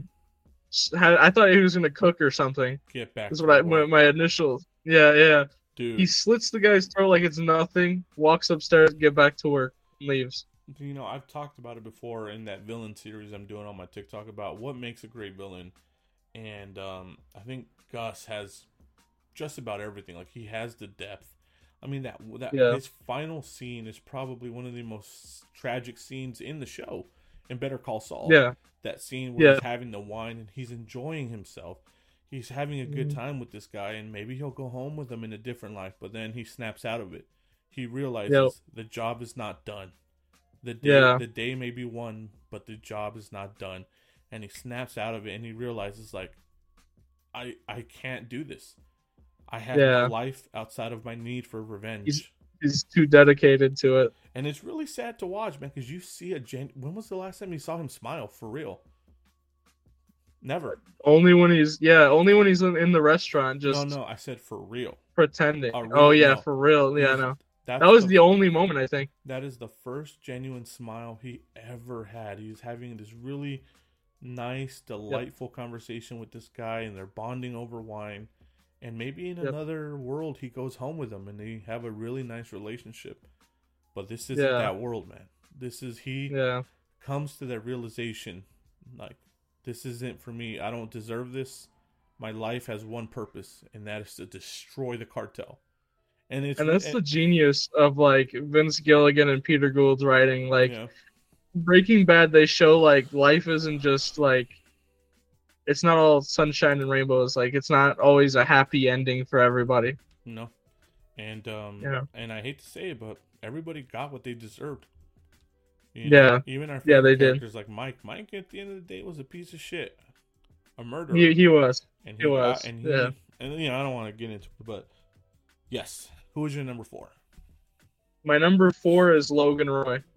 I thought he was gonna cook or something. Get back. That's what I my, my initial. Yeah, yeah. Dude. He slits the guy's throat like it's nothing. Walks upstairs, get back to work, and leaves. You know i've talked about it before in that villain series i'm doing on my tiktok about what makes a great villain and um, i think gus has just about everything like he has the depth i mean that that Yeah. his final scene is probably one of the most tragic scenes in the show in better call saul Yeah, that scene where Yeah. he's having the wine and he's enjoying himself he's having a good Mhm. time with this guy and maybe he'll go home with him in a different life but then he snaps out of it he realizes Yep. the job is not done the day Yeah. the day may be won but the job is not done and he snaps out of it and he realizes like i i can't do this i have Yeah. no life outside of my need for revenge He's- he's too dedicated to it. and it's really sad to watch man because you see a gen when was the last time you saw him smile for real never Only when he's yeah, only when he's in, in the restaurant, just no, no, I said for real. pretending. Oh, real- oh yeah, no. for real. Yeah, no. That's That was the only moment I think. that is the first genuine smile he ever had. He was having this really nice, delightful conversation with this guy, and they're bonding over wine. And maybe in Yep. another world, he goes home with them, and they have a really nice relationship. But this isn't Yeah. that world, man. This is he Yeah, comes to that realization, like this isn't for me. I don't deserve this. My life has one purpose, and that is to destroy the cartel. And it's and that's and- the genius of like Vince Gilligan and Peter Gould's writing. Like yeah. Breaking Bad, they show like life isn't just like it's not all sunshine and rainbows. Like it's not always a happy ending for everybody. No. And um Yeah. and I hate to say it, but everybody got what they deserved. You Yeah. Even our Yeah, they did. characters like Mike. Mike at the end of the day was a piece of shit. A murderer. He he was. and he got- was, and he, yeah. and you know, I don't want to get into it, but yes. Who was your number four? My number four is Logan Roy.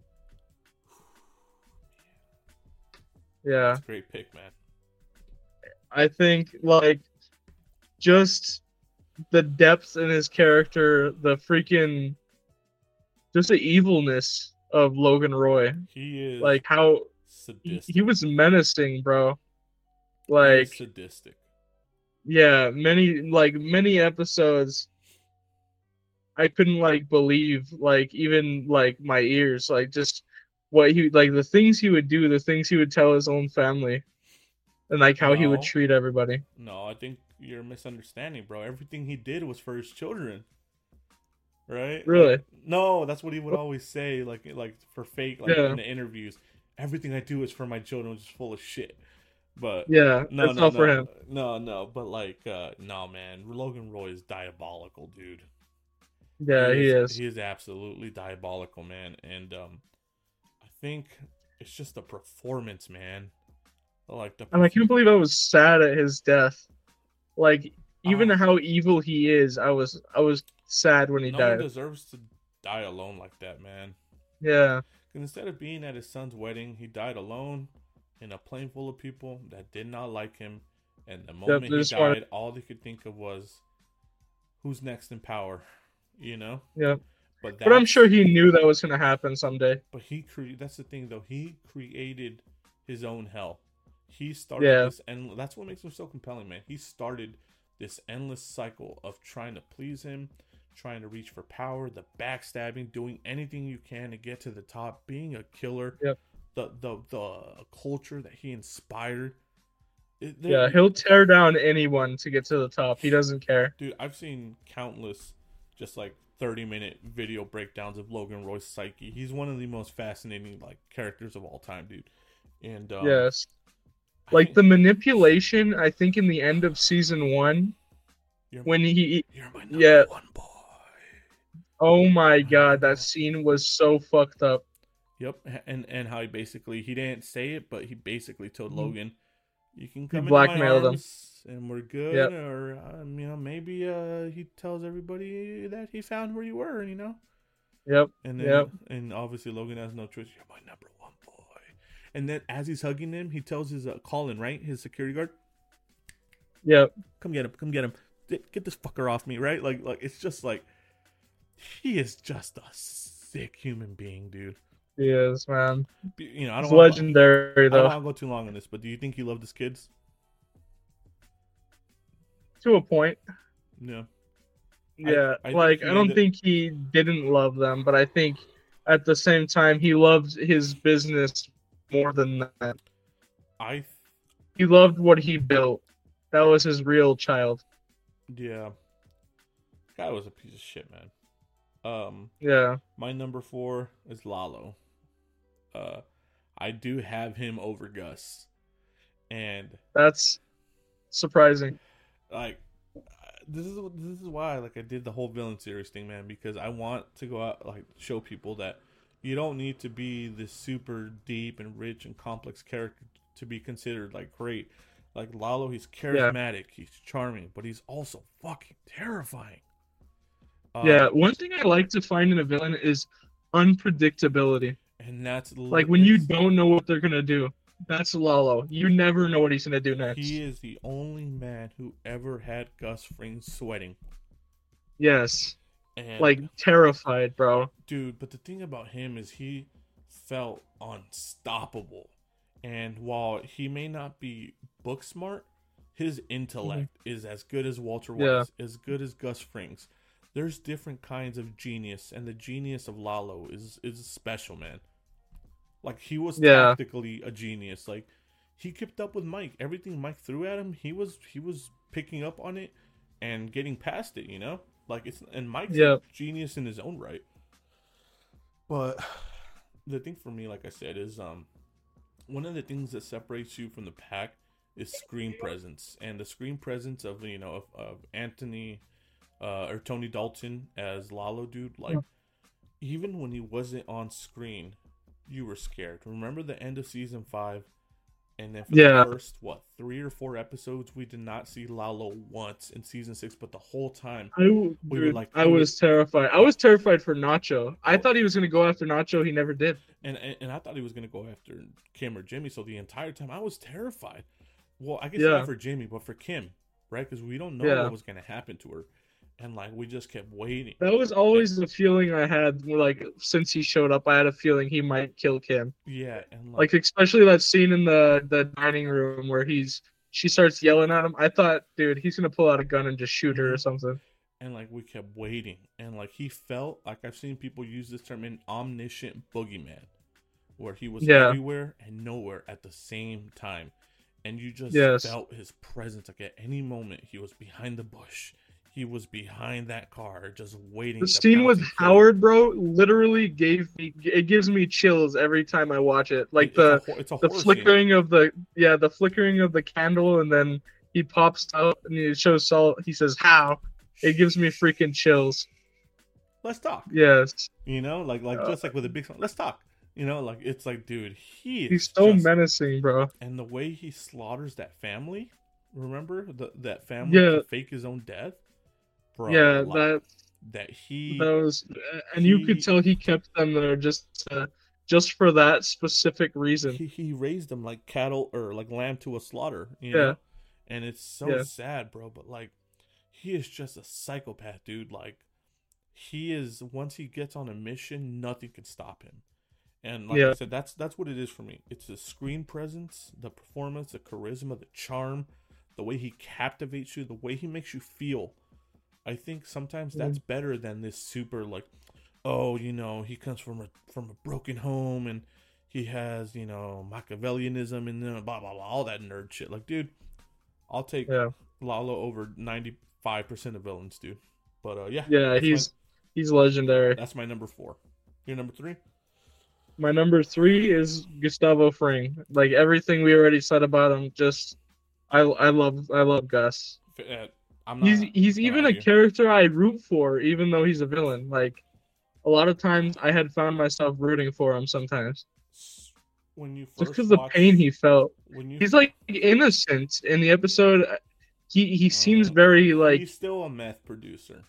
Yeah. Great pick, man. I think like just the depth in his character, the freaking just the evilness of Logan Roy. He is Like how he, sadistic. he was menacing, bro. Like sadistic. yeah, many like many episodes I couldn't like believe like even like my ears like just what he like the things he would do, the things he would tell his own family and like how he would treat everybody. No, I think you're misunderstanding, bro. Everything he did was for his children. Right? Really? Like, no, that's what he would always say, like like for fake, like Yeah. in the interviews. Everything I do is for my children, which is full of shit. But Yeah, no, that's no, all no, for him. No, no, but like, uh, no, man, Logan Roy is diabolical, dude. Yeah, he is. He is absolutely diabolical, man. And um, I think it's just the performance, man. Like the And I can't believe I was sad at his death. Like even Oh. how evil he is, I was I was sad when he no died. deserves to die alone like that, man. Yeah, instead of being at his son's wedding, he died alone in a plane full of people that did not like him. And the moment they he died, all they could think of was, "Who's next in power?" You know. yeah. But But I'm sure he knew that was gonna happen someday. But he created. That's the thing though. He created his own hell. He started Yeah. this and that's what makes him so compelling, man. He started this endless cycle of trying to please him, trying to reach for power, the backstabbing, doing anything you can to get to the top, being a killer. Yep. The the the culture that he inspired. It- Yeah, he'll tear down anyone to get to the top. He doesn't care. dude i've seen countless just like 30 minute video breakdowns of Logan Roy's psyche. He's one of the most fascinating like characters of all time, dude. And um, yes, like think- the manipulation. I think in the end of season one, You're- when he, you're my number yeah. one boy. oh my god, that scene was so fucked up. Yep, and and how he basically he didn't say it, but he basically told Mhm. Logan, "You can come into blackmailed my and we're good." Yep. Or um, you know, maybe uh, he tells everybody that he found where you were, you know. Yep. And then, Yep. and obviously Logan has no choice. You're my number one boy. And then as he's hugging him, he tells his uh, Colin, right, his security guard, Yep. "Come get him, come get him, get get this fucker off me!" Right? Like, like it's just like he is just a sick human being, dude. He is, man. You know, I He's don't want legendary I don't want to go too long on this, but do you think he loved his kids? to a point. I- Yeah, I think like I don't think he didn't love them, but I think at the same time he loved his business more than that. I, th- He loved what he built. That was his real child. yeah. Guy was a piece of shit, man. Um, Yeah. my number four is Lalo. Uh, I do have him over Gus, and That's surprising. like uh, this is this is why like I did the whole villain series thing, man, because I want to go out like show people that you don't need to be this super deep and rich and complex character to be considered like great. Like Lalo, he's charismatic, he's charming, but he's also fucking terrifying. Um, yeah, one thing I like to find in a villain is unpredictability. And that's Like when you don't know what they're gonna do. That's Lalo. You never know what he's gonna do next. He is the only man who ever had Gus Fring sweating. Yes. And Like terrified, bro. dude, but the thing about him is he felt unstoppable. And while he may not be book smart, his intellect is as good as Walter Mm-hmm. Yeah. As good as Gus Fring's. There's different kinds of genius, and the genius of Lalo is is special, man. Like he was Yeah. tactically a genius. Like he kept up with Mike. Everything Mike threw at him, he was he was picking up on it and getting past it. You know, like it's and Mike's Yeah. a genius in his own right. But the thing for me, like I said, is um one of the things that separates you from the pack is screen presence, and the screen presence of you know of, of Anthony uh, or Tony Dalton as Lalo, dude. Like even when he wasn't on screen, you were scared. Remember the end of season five, and then for Yeah. the first what three or four episodes, we did not see Lalo once in season six, but the whole time I, We were dude, like- I was terrified. I was terrified for Nacho. I thought he was gonna go after Nacho. He never did. and, and and I thought he was gonna go after Kim or Jimmy. So the entire time I was terrified. Well, I guess Yeah. not for Jimmy, but for Kim, right? Because we don't know Yeah. what was gonna happen to her, and like we just kept waiting. That was always the feeling I had. Like since he showed up, I had a feeling he might kill Kim. Yeah, and Like especially that scene in the the dining room where he's she starts yelling at him. I thought, dude, he's gonna pull out a gun and just shoot her or Mhm. something. and like we kept waiting, and like he felt like I've seen people use this term, an omniscient boogeyman, where he was Yeah. everywhere and nowhere at the same time, and you just Yes. felt his presence. Like at any moment, he was behind the bush. He was behind that car, just waiting. The scene with. Howard, bro, literally gave me it gives me chills every time I watch it. Like It- the it's a, it's a the horror scene. flickering of the yeah the flickering of the candle and then he pops out and he shows Saul he says how it gives me freaking chills Let's talk. yes You know, like like Uh, just like with a big song. Let's talk. You know, like it's like, dude, he he's so just- menacing bro and the way he slaughters that family. Remember the that family Yeah. to fake his own death. Bro, yeah like, that that he that was and you could tell he kept them there just uh, just for that specific reason he, he raised them like cattle or like lamb to a slaughter. You Yeah. know, and it's so Yeah. sad, bro. But like, he is just a psychopath, dude. Like, he is once he gets on a mission, nothing can stop him. And like I said, that's that's what it is for me. It's the screen presence, the performance, the charisma, the charm, the way he captivates you, the way he makes you feel. I think sometimes that's better than this super like, oh, you know, he comes from a from a broken home and he has you know Machiavellianism and then blah blah blah all that nerd shit. Like, dude, I'll take yeah Lalo over ninety five percent of villains, dude. But uh, yeah, yeah he's He's legendary. That's my number four. Your number three? My number three is Gustavo Fring. Like everything we already said about him, just I I love I love Gus. Uh, I'm not, He's he's gonna even a argue. character I root for, even though he's a villain. Like a lot of times, I had found myself rooting for him sometimes, when you first just because the pain he felt. when you He's like innocent in the episode. He he seems Uh, very like he's still a meth producer.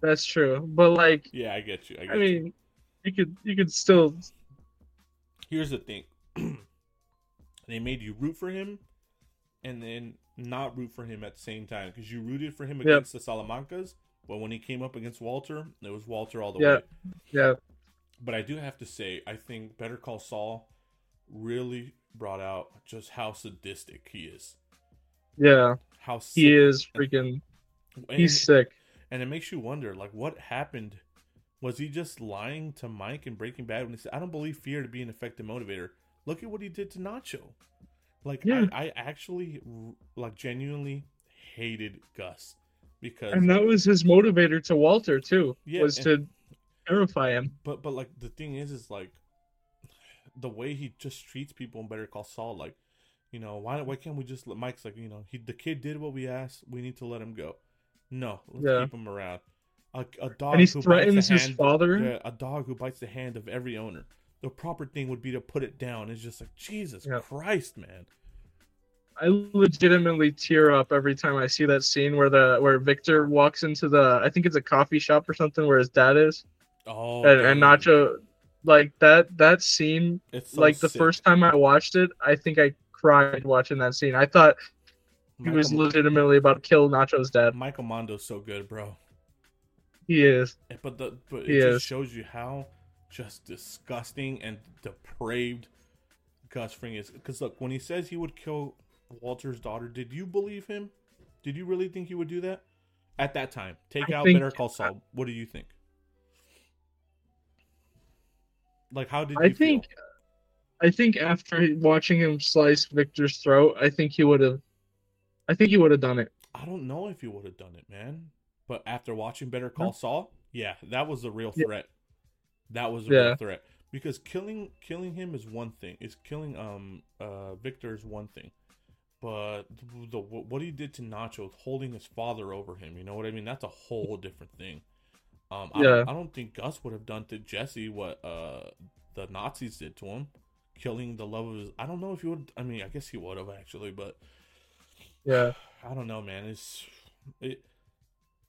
that's true, but like Yeah, I get you. I, get I you. mean, you could you could still here's the thing they made you root for him and then not root for him at the same time because you rooted for him Yep. against the salamancas but when he came up against walter it was walter all the Yeah. way. Yeah but i do have to say i think better call saul really brought out just how sadistic he is. Yeah. How he is freaking and, he's sick. and it makes you wonder like what happened? Was he just lying to mike in breaking bad when he said i don't believe fear to be an effective motivator. Look at what he did to nacho like Yeah. I, I actually like genuinely hated gus because And that was his motivator to Walter too. Yeah, was and- to terrify him. but but like the thing is is like the way he just treats people in better call saul like you know why why can't we just let mike's like you know he the kid did what we asked we need to let him go no let's Yeah. keep him around a, a dog And he who threatens his hand- father. Yeah, a dog who bites the hand of every owner. The proper thing would be to put it down. It's just like Jesus Yeah. Christ, man. I legitimately tear up every time I see that scene where the where Victor walks into the I think it's a coffee shop or something where his dad is Oh, and, and. Nacho like that that scene It's so like the first time I watched it I think I cried watching that scene. I thought he was legitimately about to kill Nacho's dad. Michael Mando's so good, bro. He is. Eh, but the but it He just is. shows you how just disgusting and depraved Gus Fring is. Because look, when he says he would kill Walter's daughter, did you believe him? Did you really think he would do that at that time? Take I out think- Better Call Saul. What do you think? Like, how did you I feel? think I think after watching him slice Victor's throat, I think he would have I think he would have done it. I don't know if he would have done it, man. But after watching Better Call Saul, yeah, that was the real Yeah. That was a Yeah. real threat because killing killing him is one thing. Is killing um uh Victor is one thing, but the, the what he did to Nacho, holding his father over him, you know what I mean? That's a whole different thing. Um, I, Yeah. don't, I don't think Gus would have done to Jesse what uh the Nazis did to him, killing the love of his. I don't know if he would. I mean, I guess he would have actually, but Yeah. I don't know, man. It's it.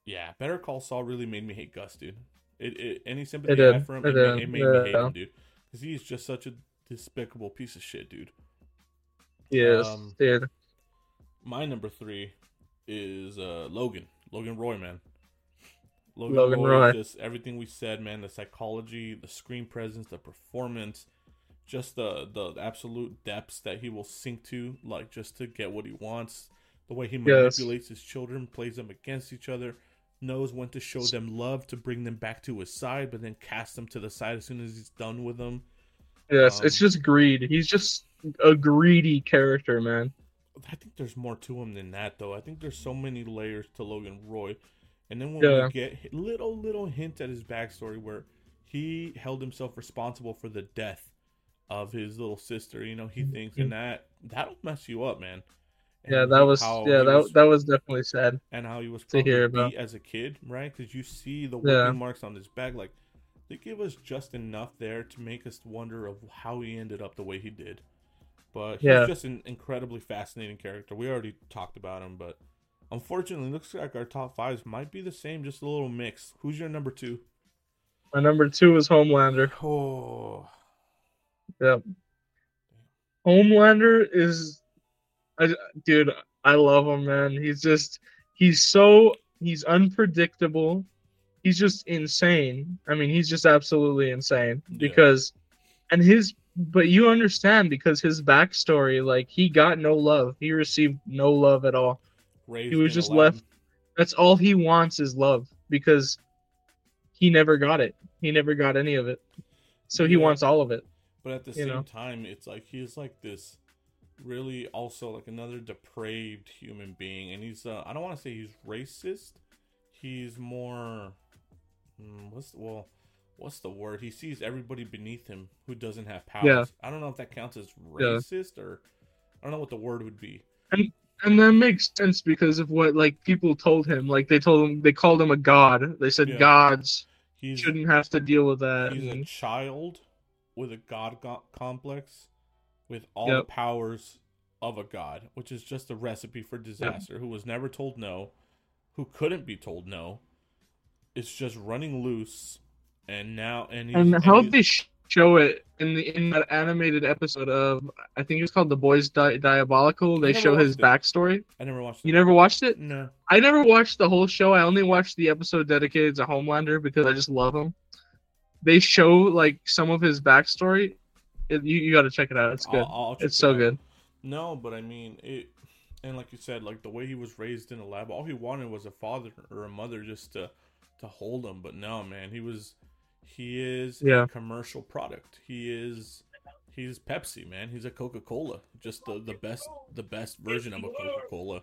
Yeah, Better Call Saul really made me hate Gus, dude. It, it any sympathy It I did. had for him, It it, did. it made me hate him, dude. Because he's just such a despicable piece of shit, dude. He is. Um, dude. My number three is uh, Logan. Logan Roy, man. Logan, Logan Roy, Roy. just everything we said, man. The psychology, the screen presence, the performance, just the the absolute depths that he will sink to, like just to get what he wants. The way he Yes. manipulates his children, plays them against each other, knows when to show them love to bring them back to his side, but then cast them to the side as soon as he's done with them. Yes, it's um, just greed. He's just a greedy character, man. I think there's more to him than that, though. I think there's so many layers to Logan Roy, and then when Yeah. we get little little hints at his backstory, where he held himself responsible for the death of his little sister, you know, he thinks, and that that'll mess you up, man. Yeah, that was yeah that was- that was definitely sad. and how he was to hear about. as a kid, right? Because you see the Yeah. marks on his back, like they give us just enough there to make us wonder of how he ended up the way he did. But he's Yeah. just an incredibly fascinating character. We already talked about him, but unfortunately, looks like our top fives might be the same, just a little mix. Who's your number two? My number two is Homelander. Oh, Yep. Homelander is, I, dude, I love him, man. He's just, he's so, he's unpredictable. He's just insane. I mean, he's just absolutely insane Yeah. because, and his, but you understand because his backstory, like he got no love. He received no love at all. raised He was just lab. left. That's all he wants is love because he never got it. He never got any of it. So he Yeah. wants all of it. But at the same know? time, it's like he's like this really also like another depraved human being. And he's, uh, I don't want to say he's racist. He's more, mm, what's well, what's the word? He sees everybody beneath him who doesn't have powers. Yeah. I don't know if that counts as Yeah. racist or I don't know what the word would be. And and that makes sense because of what like people told him. Like they told him they called him a god. They said Yeah. gods He's shouldn't have to deal with that. he's a child with a god complex with all Yep. the powers of a god, which is just a recipe for disaster. Who was never told no, who couldn't be told no. It's just running loose, and now and he's, and how he's- they show it in the in that animated episode of I think it's called The Boys Di- Diabolical. They show his watched backstory. I never watched. You never watched it? No. I never watched the whole show. I only watched the episode dedicated to Homelander because I just love him. They show like some of his backstory. It, you you got to check it out. It's good. I'll, I'll it's so out. good. No, but I mean it, and like you said, like the way he was raised in a lab, all he wanted was a father or a mother just to to hold him. But no, man, he was he is Yeah. a commercial product. He is he's Pepsi, man. He's a Coca Cola, just the the best the best version of a Coca Cola,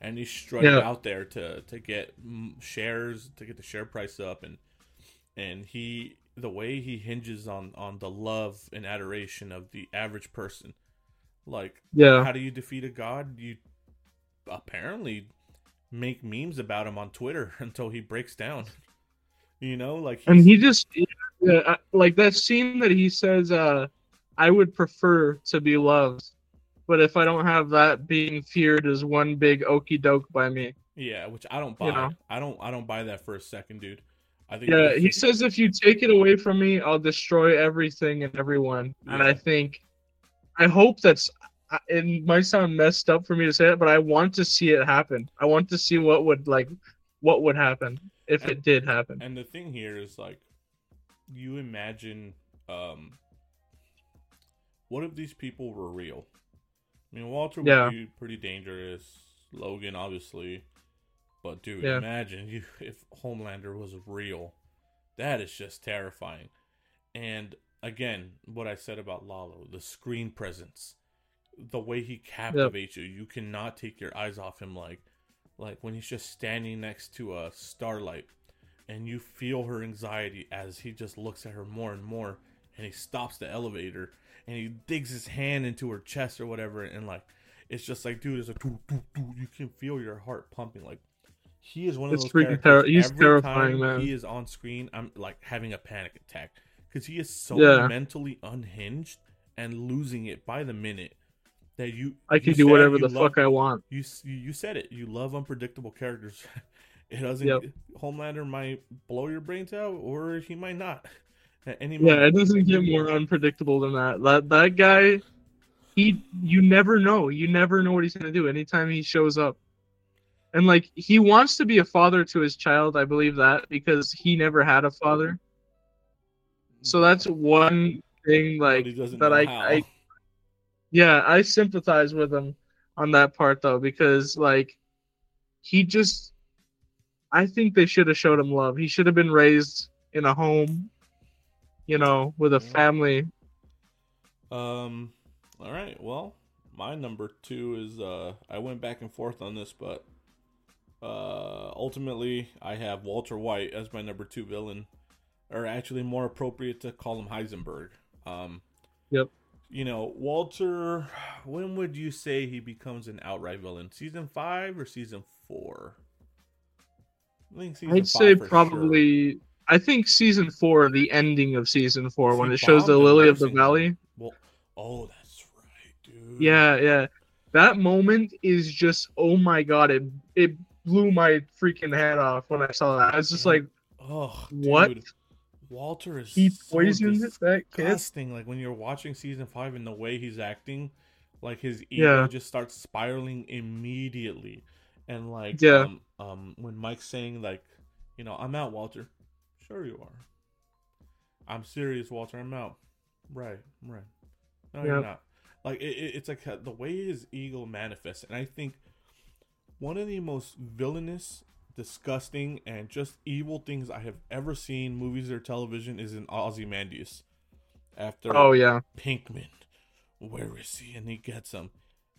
and he's strutting Yeah. out there to to get shares to get the share price up and and he the way he hinges on on the love and adoration of the average person. Like Yeah. how do you defeat a god? You apparently make memes about him on twitter until he breaks down. You know like and he just yeah, like that scene that he says uh i would prefer to be loved but if i don't have that being feared as one big okey doke by me. Yeah which i don't buy. You know? i don't i don't buy that for a second dude i think yeah he says if you take it away from me i'll destroy everything and everyone. And i think i hope that's I- it might sound messed up for me to say it but i want to see it happen. I want to see what would like what would happen if it did happen. and the thing here is like you imagine um what if these people were real? I mean walter would be pretty dangerous. Logan obviously but dude Yeah. imagine you if homelander was real. That is just terrifying. And again what i said about lalo the screen presence the way he captivates you. You cannot take your eyes off him like like when he's just standing next to a starlight and you feel her anxiety as he just looks at her more and more and he stops the elevator and he digs his hand into her chest or whatever and like it's just like dude it's like doo, doo, doo, you can feel your heart pumping like he is one of It's those freaking characters terri- he's terrifying, man. he is on screen i'm like having a panic attack because he is so Yeah. mentally unhinged and losing it by the minute that you i you can do whatever the love- fuck i want you you you said it. You love unpredictable characters. it doesn't. Yep. Homelander might blow your brains out, or he might not. At any Yeah, it doesn't get more unpredictable than that. That that guy, he you never know. You never know what he's gonna do anytime he shows up. And like he wants to be a father to his child, I believe that because he never had a father. So that's one thing like that I. I yeah, I sympathize with him on that part though because like he just I think they should have showed him love. He should have been raised in a home, you know, with a Yeah. family. Um. All right. Well, my number two is. Uh, I went back and forth on this, but uh, ultimately, I have Walter White as my number two villain, or actually, more appropriate to call him Heisenberg. Um. Yep. You know, Walter. When would you say he becomes an outright villain? Season five or season four? I think season I'd say probably I think season 4, the ending of season 4 when He it shows the lily of the valley. Well, oh, that's right, dude. Yeah, yeah. That moment is just oh my god, it it blew my freaking head off when I saw that. I was just like, Oh, What? dude. Walter is he so poisoned that kid. Like when you're watching season five and the way he's acting, like his ego Yeah. just starts spiraling immediately. And like, Yeah. um, um, when Mike's saying like, you know, I'm out, Walter. Sure you are. I'm serious, Walter. I'm out. Right, right. No, you're not. Like it, it, it's like uh, the way his ego manifests, and I think one of the most villainous, disgusting, and just evil things I have ever seen, movies or television, is in Ozymandias. After Oh yeah. Pinkman, where is he? And he gets him,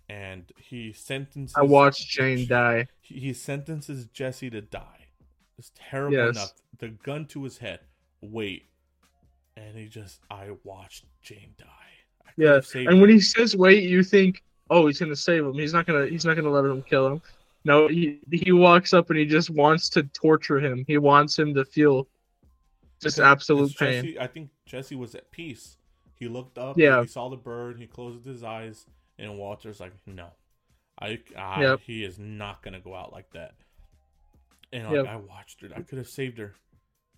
and he sentences. I watched Jane die. He, he sentences Jesse to die. It's terrible Yes. enough. The gun to his head. Wait. And he just I watched Jane die. I Yeah, And when he says wait, you think, oh, he's gonna save him. He's not gonna. He's not gonna let him kill him. No, he he walks up and he just wants to torture him. He wants him to feel just Because- absolute pain. Jesse, I think Jesse was at peace. He looked up, Yeah. he saw the bird, he closed his eyes, and Walter's like, "No, I, I Yep. he is not gonna go out like that." And like, Yep. I watched her. I could have saved her,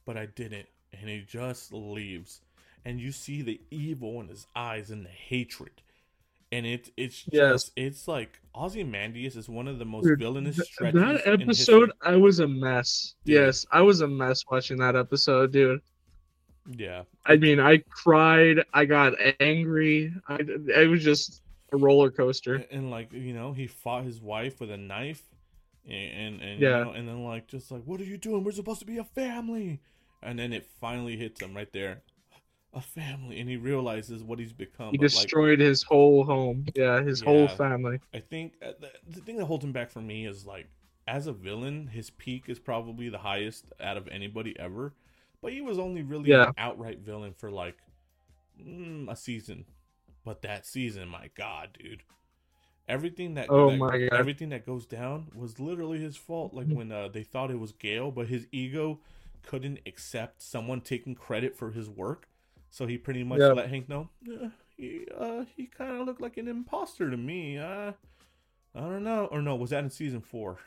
but I didn't. And he just leaves, and you see the evil in his eyes and the hatred. And it, it's just, Yes. it's like Ozymandias is one of the most Dude, villainous stretches. that episode. I was a mess. Dude. Yes, I was a mess watching that episode, dude. yeah, I mean, I cried. I got angry. I, it was just a roller coaster. and, and, like you know he fought his wife with a knife and and, and Yeah. you know, and then like just like what are you doing we're supposed to be a family and then it finally hits him right there a family and he realizes what he's become He but, like, destroyed his whole home. Yeah, his whole family. i think uh, the, the thing that holds him back for me is like as a villain his peak is probably the highest out of anybody ever but he was only really Yeah. an outright villain for like mm, a season but that season my god dude everything that, Oh that- my God. everything that goes down was literally his fault like when uh, they thought it was Gale but his ego couldn't accept someone taking credit for his work so he pretty much Yeah. let Hank know "Uh, he uh he kind of looked like an imposter to me uh I don't know or no was that in season 4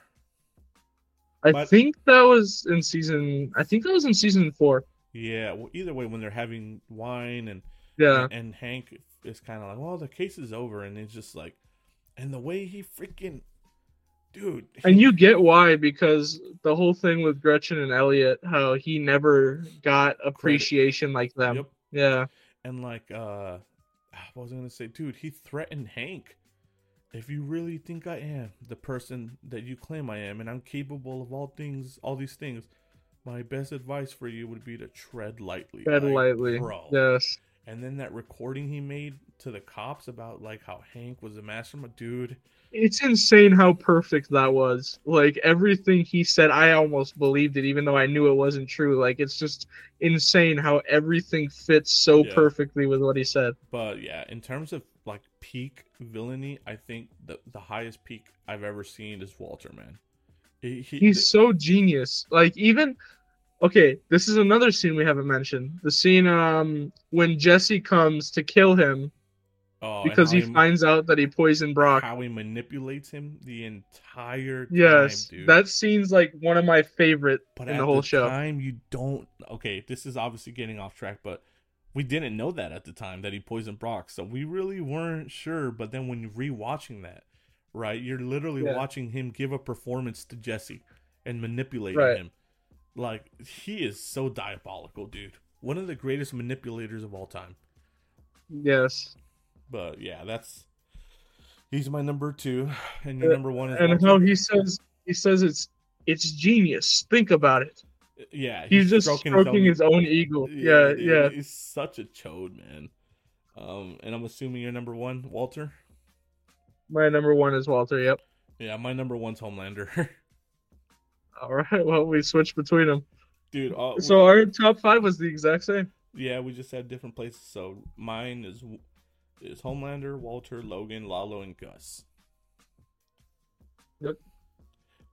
I But- think that was in season. I think that was in season four. yeah well, either way when they're having wine and Yeah, and, and Hank is kind of like, well, the case is over, and it's just like, and the way he freaking, dude, and you get why because the whole thing with Gretchen and Elliot, how he never got appreciation like them. Yep. Yeah, and like, uh, what was I gonna say, dude? He threatened Hank. If you really think I am the person that you claim I am, and I'm capable of all things, all these things, my best advice for you would be to tread lightly. tread Like, lightly. bro. Yes. And then that recording he made to the cops about like how Hank was a mastermind, dude. It's insane how perfect that was. Like everything he said, I almost believed it, even though I knew it wasn't true. Like it's just insane how everything fits so Yeah. perfectly with what he said. But yeah, in terms of like peak villainy, I think the the highest peak I've ever seen is Walter. Man, he, he- He's so genius. Like even okay, this is another scene we haven't mentioned. The scene um when Jesse comes to kill him oh, because how he finds out that he poisoned Brock. how he manipulates him the entire time, Yes, dude. that scene's like one of my favorite but in at the whole show. time, you don't. Okay, this is obviously getting off track, but we didn't know that at the time that he poisoned Brock, so we really weren't sure. But then when you're rewatching that, right, you're literally Yeah. watching him give a performance to Jesse and manipulating Right. him. Like he is so diabolical, dude. One of the greatest manipulators of all time. Yes. But yeah, that's he's my number two, and your Uh, number one is And how he says he says it's it's genius. Think about it. yeah, He's, just stroking, his, own, ego. Yeah, dude, yeah. He's such a chode, man. Um, and I'm assuming you're number one, Walter. My number one is Walter. Yep. Yeah, my number one's Homelander, All right. Well, we switched between them. dude. Uh, So our top five was the exact same. yeah, we just had different places. So mine is is Homelander, Walter, Logan, Lalo, and Gus. Yep.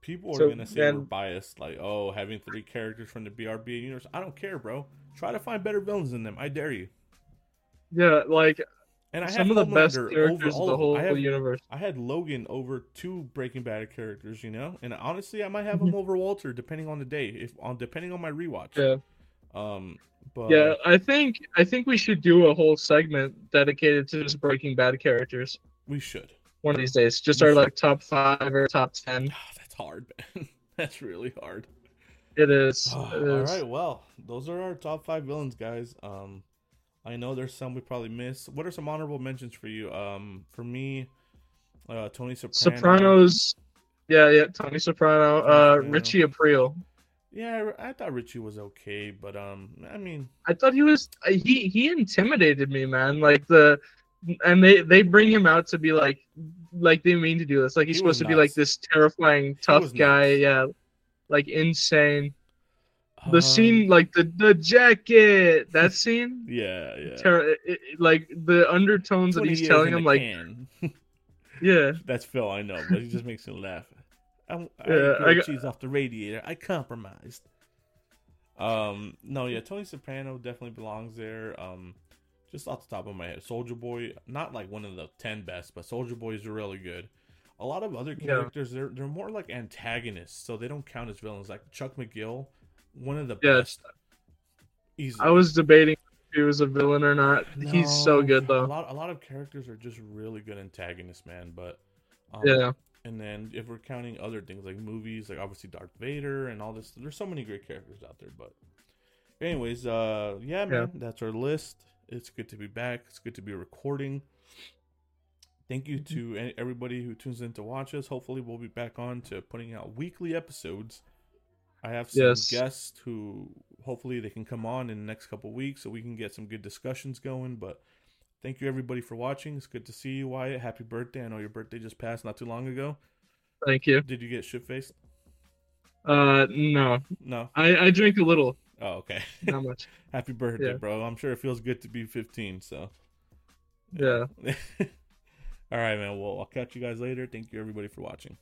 People are So gonna say then- we're biased, like, oh, having three characters from the BRB universe. I don't care, bro. Try to find better villains than them. I dare you. Yeah, like And I some of the best characters the whole. I universe. I had Logan over two Breaking Bad characters, you know, and honestly, I might have him over Walter depending on the day, if on depending on my rewatch. Yeah. Um, but Yeah, I think I think we should do a whole segment dedicated to just Breaking Bad characters we should. one of these days. Just We our should. like top five or top ten. Ah, that's hard, man. that's really hard. It is. Ah, It all is. right, well, those are our top five villains, guys. Um, I know there's some we probably missed. What are some honorable mentions for you? Um, for me, uh, Tony Soprano. Sopranos. Yeah, yeah. Tony Soprano. Uh. Richie Aprile. Yeah, I I thought Richie was okay, but um, I mean, I thought he was. He he intimidated me, man. Like the, and they they bring him out to be like, like they mean to do this. Like he's He supposed to be like this terrifying tough guy. nuts. Yeah, like insane. the Um, scene, like the the jacket, that scene, Yeah, yeah. ter- it- like the undertones that he's telling him, like yeah, That's Phil, I know, but he just makes me laugh. I, I Yeah, yeah, I got- cheese off the radiator. I compromised. Um, no, yeah, Tony Soprano definitely belongs there. Um, just off the top of my head, Soldier Boy, not like one of the ten best, but Soldier Boy is really good. A lot of other Yeah. characters, they're they're more like antagonists, so they don't count as villains. Like Chuck McGill, one of the Yes. best. Easily. I was debating if he was a villain or not. He's so No, good A though. lot, a lot of characters are just really good antagonists, man. But um, Yeah, and then if we're counting other things like movies, like obviously Darth Vader and all this, there's so many great characters out there. But anyways, uh, yeah, man, that's our list. It's good to be back. It's good to be recording. Thank you to everybody who tunes in to watch us. Hopefully, we'll be back on to putting out weekly episodes. I have some Yes. guests who hopefully they can come on in the next couple weeks so we can get some good discussions going. But thank you everybody for watching. It's good to see you, Wyatt. Happy birthday! I know your birthday just passed not too long ago. thank you. Did you get shit faced? Uh, no, No. I I drink a little, Oh, okay. not much. Happy birthday, Yeah. bro. I'm sure it feels good to be 15. So. Yeah. All right, man. Well, I'll catch you guys later. Thank you everybody for watching.